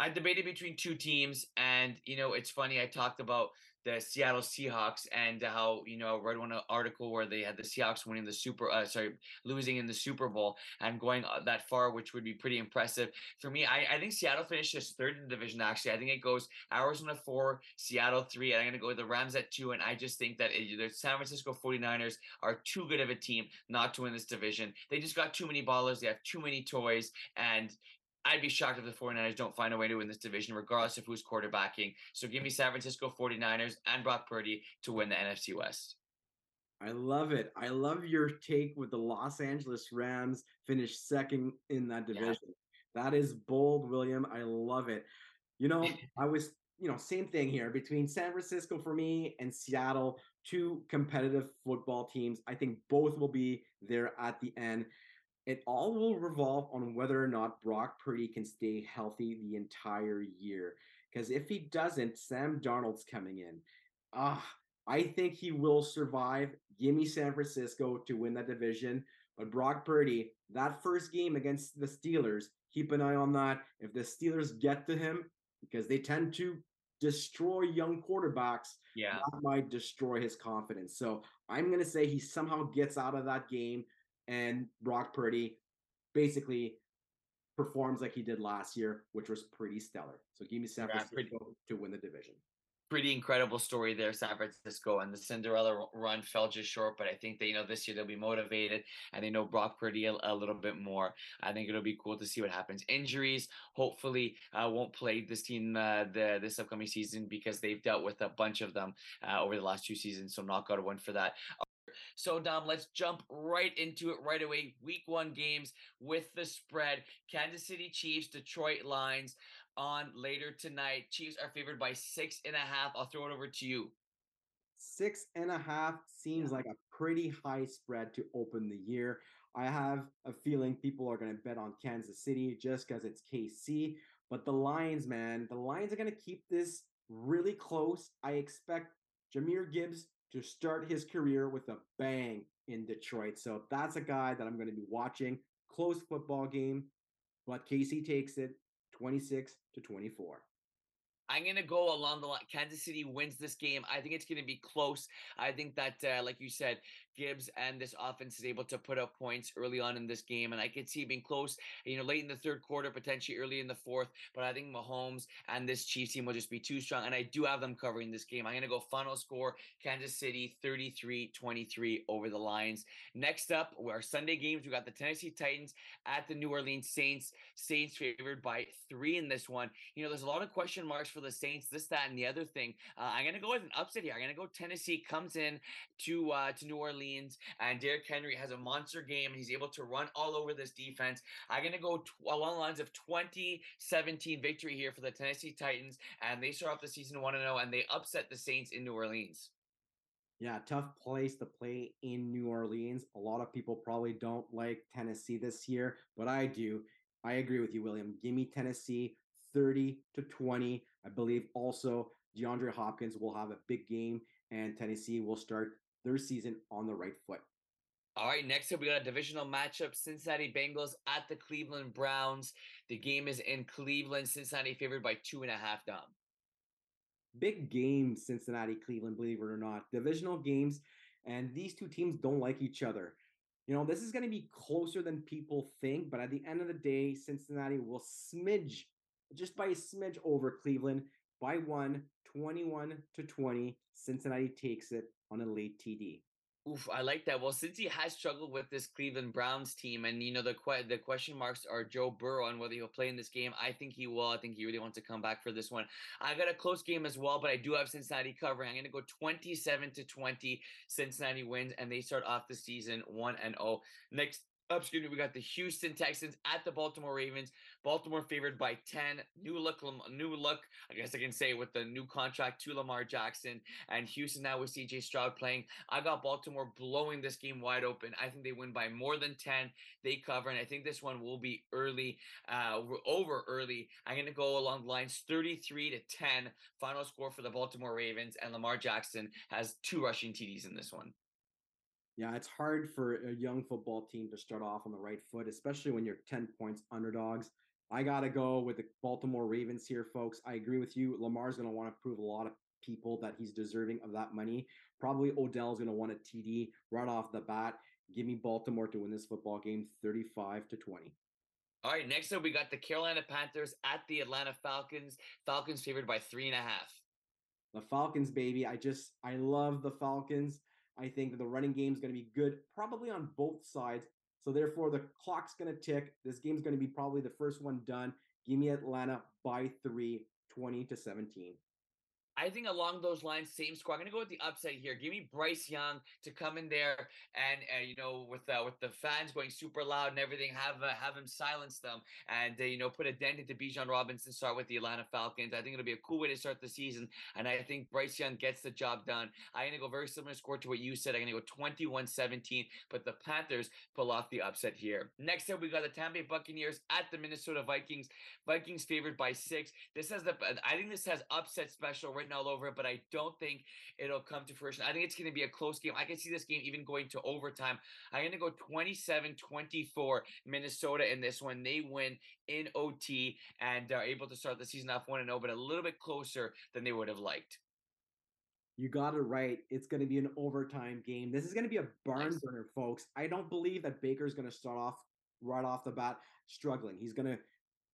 Speaker 1: I debated between two teams, and you know, it's funny. I talked about the Seattle Seahawks and how you know I read one article where they had the Seahawks winning the Super, uh, sorry, losing in the Super Bowl and going uh, that far, which would be pretty impressive for me. I, I think Seattle finishes third in the division. Actually, I think it goes Arizona four, Seattle three, and I'm to go with the Rams at two. And I just think that it, the San Francisco 49ers are too good of a team not to win this division. They just got too many ballers. They have too many toys, and I'd be shocked if the 49ers don't find a way to win this division, regardless of who's quarterbacking. So give me San Francisco 49ers and Brock Purdy to win the NFC West.
Speaker 2: I love it. I love your take with the Los Angeles Rams finish second in that division. Yeah. That is bold, William. I love it. You know, I was, you know, same thing here between San Francisco for me and Seattle, two competitive football teams. I think both will be there at the end it all will revolve on whether or not Brock Purdy can stay healthy the entire year. Because if he doesn't, Sam Darnold's coming in. Ah, I think he will survive. Give me San Francisco to win that division. But Brock Purdy, that first game against the Steelers, keep an eye on that. If the Steelers get to him, because they tend to destroy young quarterbacks,
Speaker 1: yeah,
Speaker 2: that might destroy his confidence. So I'm going to say he somehow gets out of that game and Brock Purdy basically performs like he did last year, which was pretty stellar. So give me San Francisco yeah, pretty, to win the division.
Speaker 1: Pretty incredible story there, San Francisco, and the Cinderella run fell just short. But I think that you know this year they'll be motivated, and they know Brock Purdy a, a little bit more. I think it'll be cool to see what happens. Injuries, hopefully, uh, won't play this team uh, the this upcoming season because they've dealt with a bunch of them uh, over the last two seasons. So knock out a win for that. So, Dom, let's jump right into it right away. Week one games with the spread. Kansas City Chiefs, Detroit Lions on later tonight. Chiefs are favored by six and a half. I'll throw it over to you.
Speaker 2: Six and a half seems like a pretty high spread to open the year. I have a feeling people are going to bet on Kansas City just because it's KC. But the Lions, man, the Lions are going to keep this really close. I expect Jahmyr Gibbs to start his career with a bang in Detroit. So that's a guy that I'm going to be watching. Close football game, but KC takes it 26 to 24.
Speaker 1: I'm going to go along the line. Kansas City wins this game. I think it's going to be close. I think that, uh, like you said, Gibbs and this offense is able to put up points early on in this game. And I could see being close, you know, late in the third quarter, potentially early in the fourth. But I think Mahomes and this Chiefs team will just be too strong. And I do have them covering this game. I'm going to go final score Kansas City 33 23 over the Lions. Next up, our Sunday games, we got the Tennessee Titans at the New Orleans Saints. Saints favored by three in this one. You know, there's a lot of question marks for the Saints, this, that, and the other thing. Uh, I'm going to go with an upset here. I'm going to go Tennessee comes in to uh, to New Orleans, and Derrick Henry has a monster game, he's able to run all over this defense. I'm going to go t- uh, along the lines of 2017 victory here for the Tennessee Titans, and they start off the season 1 0, and they upset the Saints in New Orleans.
Speaker 2: Yeah, tough place to play in New Orleans. A lot of people probably don't like Tennessee this year, but I do. I agree with you, William. Give me Tennessee 30 to 20. I believe also DeAndre Hopkins will have a big game and Tennessee will start their season on the right foot.
Speaker 1: All right, next up, we got a divisional matchup Cincinnati Bengals at the Cleveland Browns. The game is in Cleveland. Cincinnati favored by two and a half, Dom.
Speaker 2: Big game, Cincinnati, Cleveland, believe it or not. Divisional games, and these two teams don't like each other. You know, this is going to be closer than people think, but at the end of the day, Cincinnati will smidge, just by a smidge over Cleveland by one, 21 to 20. Cincinnati takes it on a late TD.
Speaker 1: Oof, I like that. Well, since he has struggled with this Cleveland Browns team, and you know the que- the question marks are Joe Burrow and whether he'll play in this game. I think he will. I think he really wants to come back for this one. I got a close game as well, but I do have Cincinnati covering. I'm going to go 27 to 20. Cincinnati wins, and they start off the season one and zero. Oh. Next excuse me, we got the Houston Texans at the Baltimore Ravens. Baltimore favored by 10. New look, new look, I guess I can say, with the new contract to Lamar Jackson. And Houston now with CJ Stroud playing. I got Baltimore blowing this game wide open. I think they win by more than 10. They cover, and I think this one will be early, uh, over early. I'm going to go along the lines 33 to 10. Final score for the Baltimore Ravens. And Lamar Jackson has two rushing TDs in this one.
Speaker 2: Yeah, it's hard for a young football team to start off on the right foot, especially when you're 10 points underdogs. I got to go with the Baltimore Ravens here, folks. I agree with you. Lamar's going to want to prove a lot of people that he's deserving of that money. Probably Odell's going to want a TD right off the bat. Give me Baltimore to win this football game 35 to 20.
Speaker 1: All right, next up, we got the Carolina Panthers at the Atlanta Falcons. Falcons favored by three and a half.
Speaker 2: The Falcons, baby. I just, I love the Falcons. I think that the running game is going to be good, probably on both sides. So therefore, the clock's going to tick. This game's going to be probably the first one done. Give me Atlanta by three, 20 to 17.
Speaker 1: I think along those lines, same score. I'm going to go with the upset here. Give me Bryce Young to come in there and uh, you know with uh, with the fans going super loud and everything, have uh, have him silence them and uh, you know put a dent into Bijan Robinson. Start with the Atlanta Falcons. I think it'll be a cool way to start the season, and I think Bryce Young gets the job done. I'm going to go very similar score to what you said. I'm going to go 21-17, but the Panthers pull off the upset here. Next up, we got the Tampa Bay Buccaneers at the Minnesota Vikings. Vikings favored by six. This has the I think this has upset special. Written all over it, but I don't think it'll come to fruition. I think it's going to be a close game. I can see this game even going to overtime. I'm going to go 27 24 Minnesota in this one. They win in OT and are able to start the season off 1 0, but a little bit closer than they would have liked.
Speaker 2: You got it right. It's going to be an overtime game. This is going to be a barn nice. burner, folks. I don't believe that Baker's going to start off right off the bat struggling. He's going to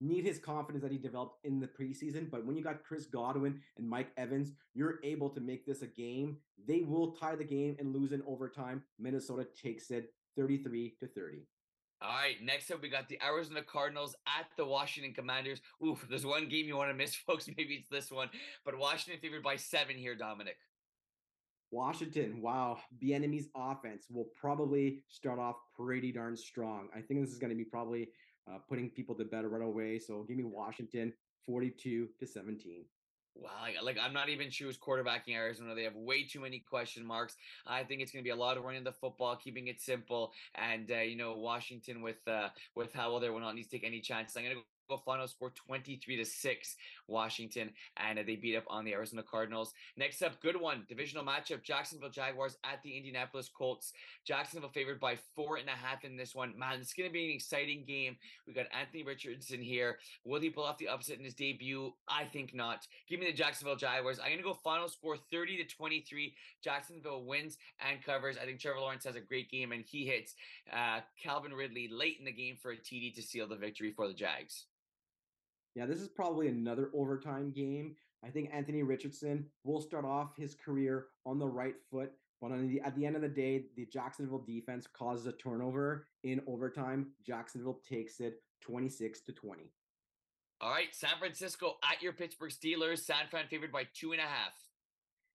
Speaker 2: need his confidence that he developed in the preseason. But when you got Chris Godwin and Mike Evans, you're able to make this a game. They will tie the game and lose in overtime. Minnesota takes it 33 to 30.
Speaker 1: All right, next up we got the Arizona Cardinals at the Washington Commanders. Oof, there's one game you want to miss, folks. Maybe it's this one, but Washington favored by seven here, Dominic.
Speaker 2: Washington, wow, the Bieniemy's offense will probably start off pretty darn strong. I think this is going to be probably uh, putting people to bed right away. So give me Washington 42 to 17.
Speaker 1: Wow, like I'm not even sure who's quarterbacking Arizona. They have way too many question marks. I think it's going to be a lot of running the football, keeping it simple, and uh, you know Washington with uh, with how well they will not need to take any chances. I'm going to go final score 23 to 6 Washington and they beat up on the Arizona Cardinals. Next up, good one, divisional matchup Jacksonville Jaguars at the Indianapolis Colts. Jacksonville favored by four and a half in this one. Man, it's going to be an exciting game. We got Anthony Richardson here. Will he pull off the upset in his debut? I think not. Give me the Jacksonville Jaguars. I'm going to go final score 30 to 23. Jacksonville wins and covers. I think Trevor Lawrence has a great game and he hits uh, Calvin Ridley late in the game for a TD to seal the victory for the Jags.
Speaker 2: Yeah, this is probably another overtime game. I think Anthony Richardson will start off his career on the right foot, but the, at the end of the day, the Jacksonville defense causes a turnover in overtime. Jacksonville takes it 26 to 20.
Speaker 1: All right, San Francisco at your Pittsburgh Steelers. San Fran favored by two and a half.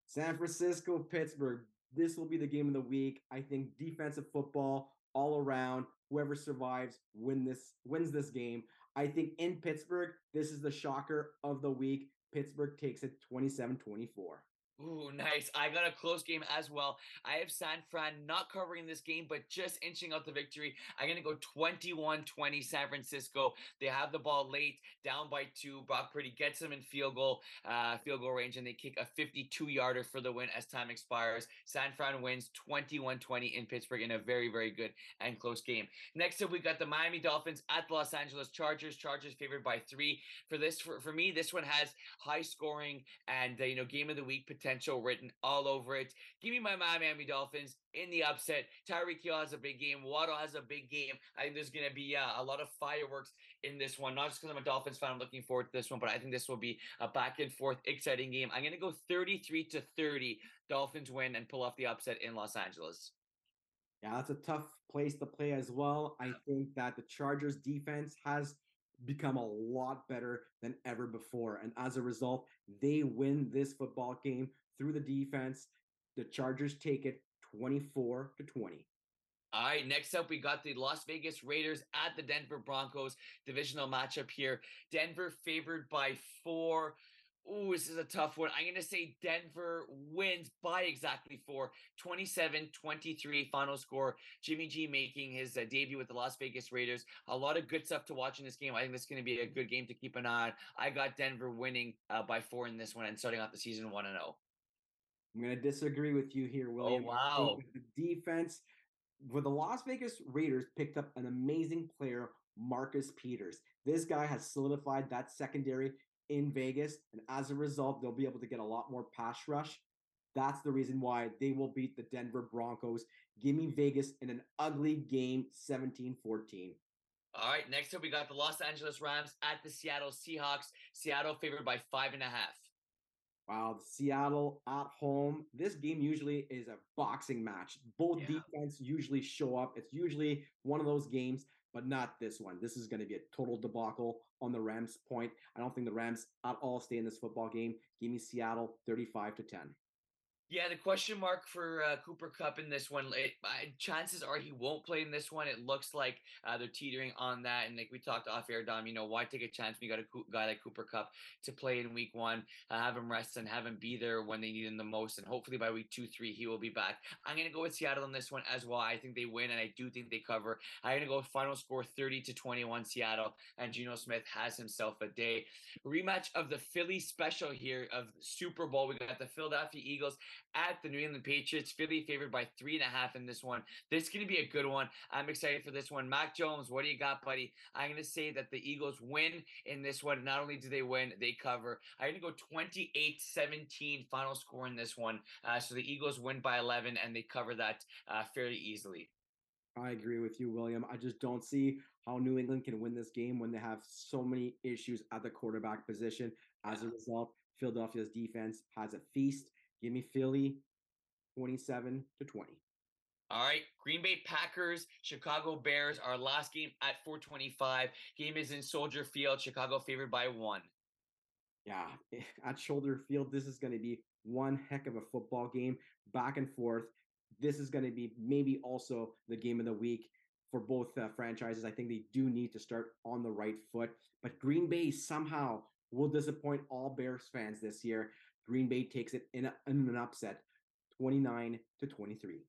Speaker 2: San Francisco, Pittsburgh. This will be the game of the week. I think defensive football all around. Whoever survives win this wins this game. I think in Pittsburgh, this is the shocker of the week. Pittsburgh takes it 27 24.
Speaker 1: Ooh, nice. I got a close game as well. I have San Fran not covering this game, but just inching out the victory. I'm going to go 21 20 San Francisco. They have the ball late, down by two. Brock Purdy gets them in field goal, uh, field goal range, and they kick a 52 yarder for the win as time expires. San Fran wins 21 20 in Pittsburgh in a very, very good and close game. Next up, we got the Miami Dolphins at the Los Angeles Chargers. Chargers favored by three. For this, for, for me, this one has high scoring and, uh, you know, game of the week potential potential written all over it. Give me my Miami Dolphins in the upset. Tyreek Hill has a big game. Waddle has a big game. I think there's going to be uh, a lot of fireworks in this one. Not just because I'm a Dolphins fan, I'm looking forward to this one, but I think this will be a back and forth exciting game. I'm going to go 33 to 30. Dolphins win and pull off the upset in Los Angeles.
Speaker 2: Yeah, that's a tough place to play as well. I think that the Chargers defense has become a lot better than ever before. And as a result, they win this football game through the defense. The Chargers take it 24 to 20.
Speaker 1: All right, next up, we got the Las Vegas Raiders at the Denver Broncos divisional matchup here. Denver favored by four. Ooh, this is a tough one. I'm going to say Denver wins by exactly four, 27 23 final score. Jimmy G making his uh, debut with the Las Vegas Raiders. A lot of good stuff to watch in this game. I think this is going to be a good game to keep an eye on. I got Denver winning uh, by four in this one and starting off the season 1 0.
Speaker 2: I'm going to disagree with you here, oh, William.
Speaker 1: Oh, wow.
Speaker 2: The defense for the Las Vegas Raiders picked up an amazing player, Marcus Peters. This guy has solidified that secondary in Vegas. And as a result, they'll be able to get a lot more pass rush. That's the reason why they will beat the Denver Broncos. Give me Vegas in an ugly game, 17 14.
Speaker 1: All right, next up, we got the Los Angeles Rams at the Seattle Seahawks. Seattle favored by five and a half.
Speaker 2: Wow, Seattle at home. This game usually is a boxing match. Both yeah. defense usually show up. It's usually one of those games but not this one. This is going to be a total debacle on the Rams' point. I don't think the Rams at all stay in this football game. Give me Seattle 35 to 10.
Speaker 1: Yeah, the question mark for uh, Cooper Kupp in this one, it, uh, chances are he won't play in this one. It looks like uh, they're teetering on that. And like we talked off air, Dom, you know, why take a chance when you got a guy like Cooper Kupp to play in week one, uh, have him rest and have him be there when they need him the most. And hopefully by week two, three, he will be back. I'm going to go with Seattle on this one as well. I think they win and I do think they cover. I'm going to go final score 30 to 21 Seattle. And Geno Smith has himself a day. Rematch of the Philly special here of Super Bowl. We got the Philadelphia Eagles at the New England Patriots. Philly favored by three and a half in this one. This is going to be a good one. I'm excited for this one. Mac Jones, what do you got, buddy? I'm going to say that the Eagles win in this one. Not only do they win, they cover. I'm going to go 28 17 final score in this one. Uh, so the Eagles win by 11 and they cover that uh, fairly easily.
Speaker 2: I agree with you, William. I just don't see how New England can win this game when they have so many issues at the quarterback position. As a result, Philadelphia's defense has a feast. Give me Philly 27 to 20.
Speaker 1: All right, Green Bay Packers, Chicago Bears. Our last game at 425. Game is in Soldier Field. Chicago favored by one.
Speaker 2: Yeah, at Soldier Field, this is going to be one heck of a football game, back and forth. This is going to be maybe also the game of the week for both uh, franchises. I think they do need to start on the right foot, but Green Bay somehow will disappoint all Bears fans this year. Green Bay takes it in, a, in an upset, 29 to 23.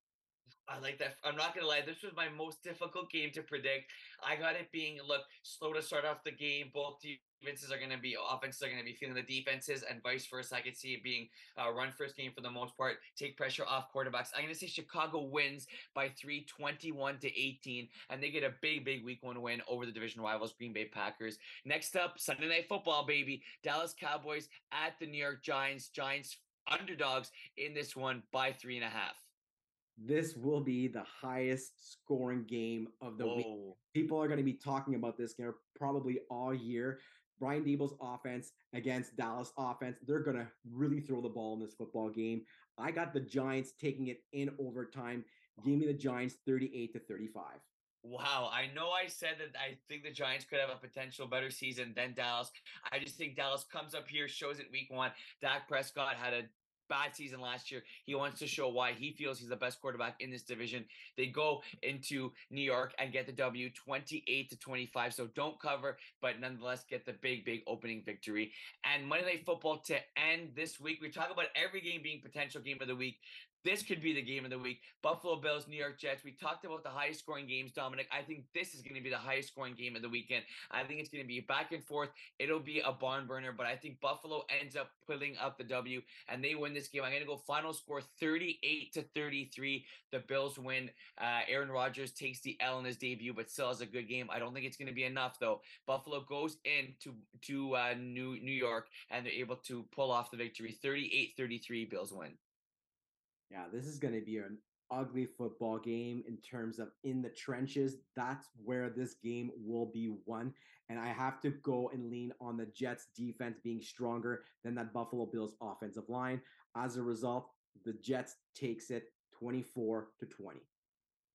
Speaker 1: I like that. I'm not gonna lie, this was my most difficult game to predict. I got it being look slow to start off the game. Both defenses are gonna be offenses are gonna be feeling the defenses, and vice versa. I could see it being a run first game for the most part. Take pressure off quarterbacks. I'm gonna say Chicago wins by three, 21 to 18, and they get a big, big week one win over the division rivals Green Bay Packers. Next up, Sunday Night Football, baby. Dallas Cowboys at the New York Giants. Giants underdogs in this one by three and a half
Speaker 2: this will be the highest scoring game of the Whoa. week. People are going to be talking about this game probably all year. Brian Daboll's offense against Dallas offense, they're going to really throw the ball in this football game. I got the Giants taking it in overtime. Give me the Giants 38 to 35.
Speaker 1: Wow, I know I said that I think the Giants could have a potential better season than Dallas. I just think Dallas comes up here, shows it week one. Dak Prescott had a bad season last year. He wants to show why he feels he's the best quarterback in this division. They go into New York and get the W 28 to 25. So don't cover, but nonetheless get the big, big opening victory. And Monday Night Football to end this week. We talk about every game being potential game of the week. This could be the game of the week. Buffalo Bills, New York Jets. We talked about the highest scoring games, Dominic. I think this is going to be the highest scoring game of the weekend. I think it's going to be back and forth. It'll be a barn burner, but I think Buffalo ends up pulling up the W and they win this game. I'm going to go final score 38 to 33. The Bills win. Uh, Aaron Rodgers takes the L in his debut, but still has a good game. I don't think it's going to be enough though. Buffalo goes into to uh, New New York and they're able to pull off the victory. 38-33. Bills win.
Speaker 2: Yeah, this is going to be an ugly football game in terms of in the trenches. That's where this game will be won. And I have to go and lean on the Jets defense being stronger than that Buffalo Bills offensive line. As a result, the Jets takes it 24 to 20.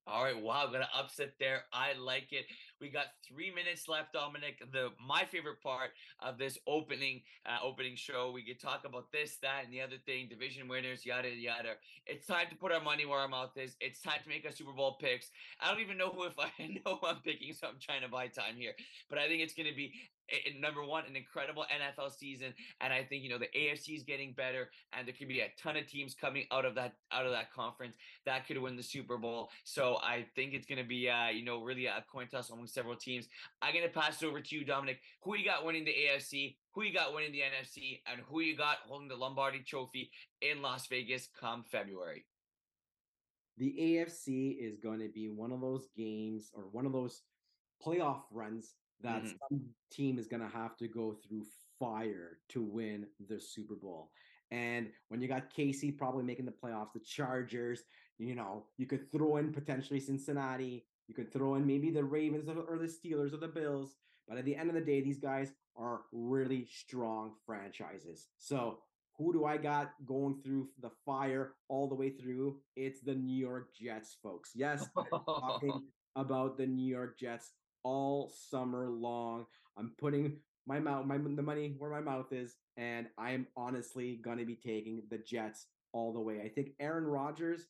Speaker 1: All right, wow, gonna upset there. I like it. We got three minutes left, Dominic. The my favorite part of this opening uh, opening show. We could talk about this, that, and the other thing. Division winners, yada yada. It's time to put our money where our mouth is. It's time to make our Super Bowl picks. I don't even know who if I know who I'm picking, so I'm trying to buy time here. But I think it's gonna be number one, an incredible NFL season, and I think you know the AFC is getting better, and there could be a ton of teams coming out of that out of that conference that could win the Super Bowl. So I think it's going to be uh, you know really a coin toss among several teams. I'm going to pass it over to you, Dominic. Who you got winning the AFC? Who you got winning the NFC? And who you got holding the Lombardi Trophy in Las Vegas come February?
Speaker 2: The AFC is going to be one of those games or one of those playoff runs that mm-hmm. some team is going to have to go through fire to win the Super Bowl. And when you got KC probably making the playoffs, the Chargers, you know, you could throw in potentially Cincinnati, you could throw in maybe the Ravens or the Steelers or the Bills. But at the end of the day, these guys are really strong franchises. So who do I got going through the fire all the way through? It's the New York Jets, folks. Yes, talking about the New York Jets all summer long. I'm putting my mouth, my the money where my mouth is, and I'm honestly gonna be taking the Jets all the way. I think Aaron Rodgers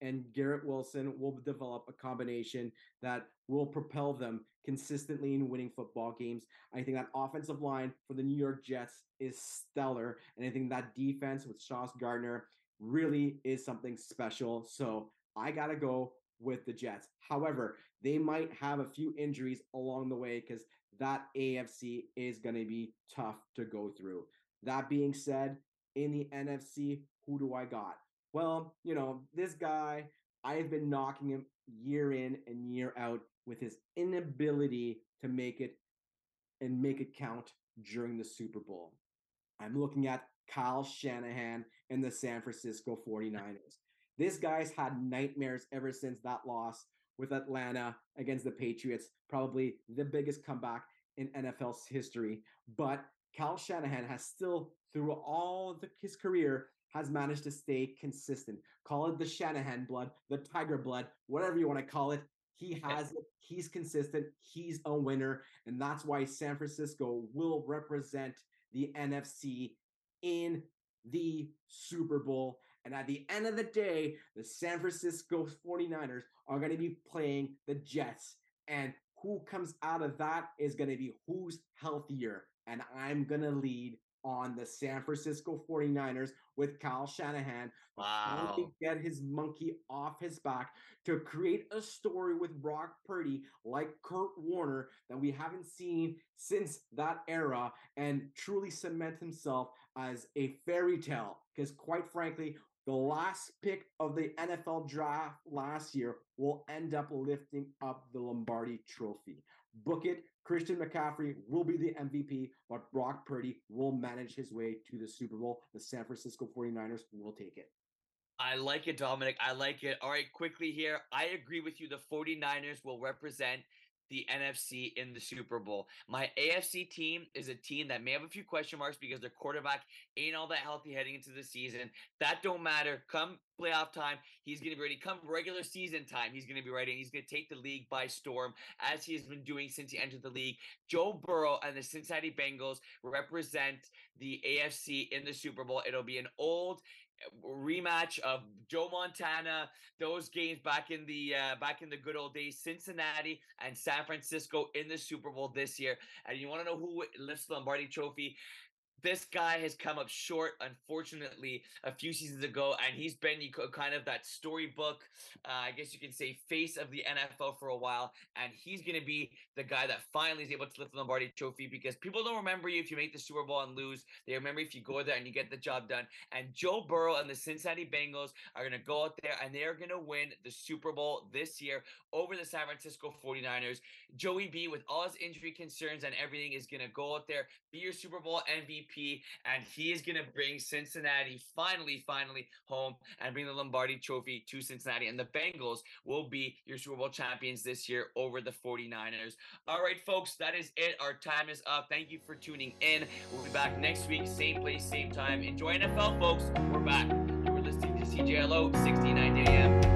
Speaker 2: and Garrett Wilson will develop a combination that will propel them consistently in winning football games. I think that offensive line for the New York Jets is stellar, and I think that defense with Sauce Gardner really is something special. So I gotta go with the Jets. However, they might have a few injuries along the way because that AFC is going to be tough to go through. That being said, in the NFC, who do I got? Well, you know, this guy, I've been knocking him year in and year out with his inability to make it and make it count during the Super Bowl. I'm looking at Kyle Shanahan and the San Francisco 49ers. This guy's had nightmares ever since that loss with Atlanta against the Patriots, probably the biggest comeback in NFL's history. But Cal Shanahan has still, through all the, his career, has managed to stay consistent. Call it the Shanahan blood, the Tiger blood, whatever you want to call it. He has it. He's consistent. He's a winner. And that's why San Francisco will represent the NFC in the Super Bowl. And at the end of the day, the San Francisco 49ers are going to be playing the Jets. And who comes out of that is going to be who's healthier. And I'm going to lead on the San Francisco 49ers with Kyle Shanahan.
Speaker 1: Wow.
Speaker 2: Get his monkey off his back to create a story with Brock Purdy like Kurt Warner that we haven't seen since that era and truly cement himself as a fairy tale. Because quite frankly, the last pick of the NFL draft last year will end up lifting up the Lombardi trophy. Book it. Christian McCaffrey will be the MVP, but Brock Purdy will manage his way to the Super Bowl. The San Francisco 49ers will take it.
Speaker 1: I like it, Dominic. I like it. All right, quickly here. I agree with you. The 49ers will represent the NFC in the Super Bowl. My AFC team is a team that may have a few question marks because their quarterback ain't all that healthy heading into the season. That don't matter. Come playoff time, he's going to be ready. Come regular season time, he's going to be ready. he's going to take the league by storm as he has been doing since he entered the league. Joe Burrow and the Cincinnati Bengals represent the AFC in the Super Bowl. It'll be an old rematch of Joe Montana, those games back in the uh, back in the good old days, Cincinnati and San Francisco in the Super Bowl this year. And you want to know who lifts the Lombardi Trophy? This guy has come up short, unfortunately, a few seasons ago, and he's been kind of that storybook, uh, I guess you can say, face of the NFL for a while. And he's going to be the guy that finally is able to lift the Lombardi Trophy because people don't remember you if you make the Super Bowl and lose. They remember if you go there and you get the job done. And Joe Burrow and the Cincinnati Bengals are going to go out there and they're going to win the Super Bowl this year over the San Francisco 49ers. Joey B, with all his injury concerns and everything, is going to go out there, be your Super Bowl MVP MVP, and he is going to bring Cincinnati finally, finally home and bring the Lombardi Trophy to Cincinnati. And the Bengals will be your Super Bowl champions this year over the 49ers. All right, folks, that is it. Our time is up. Thank you for tuning in. We'll be back next week, same place, same time. Enjoy NFL, folks. We're back. You were listening to CJLO 69 AM.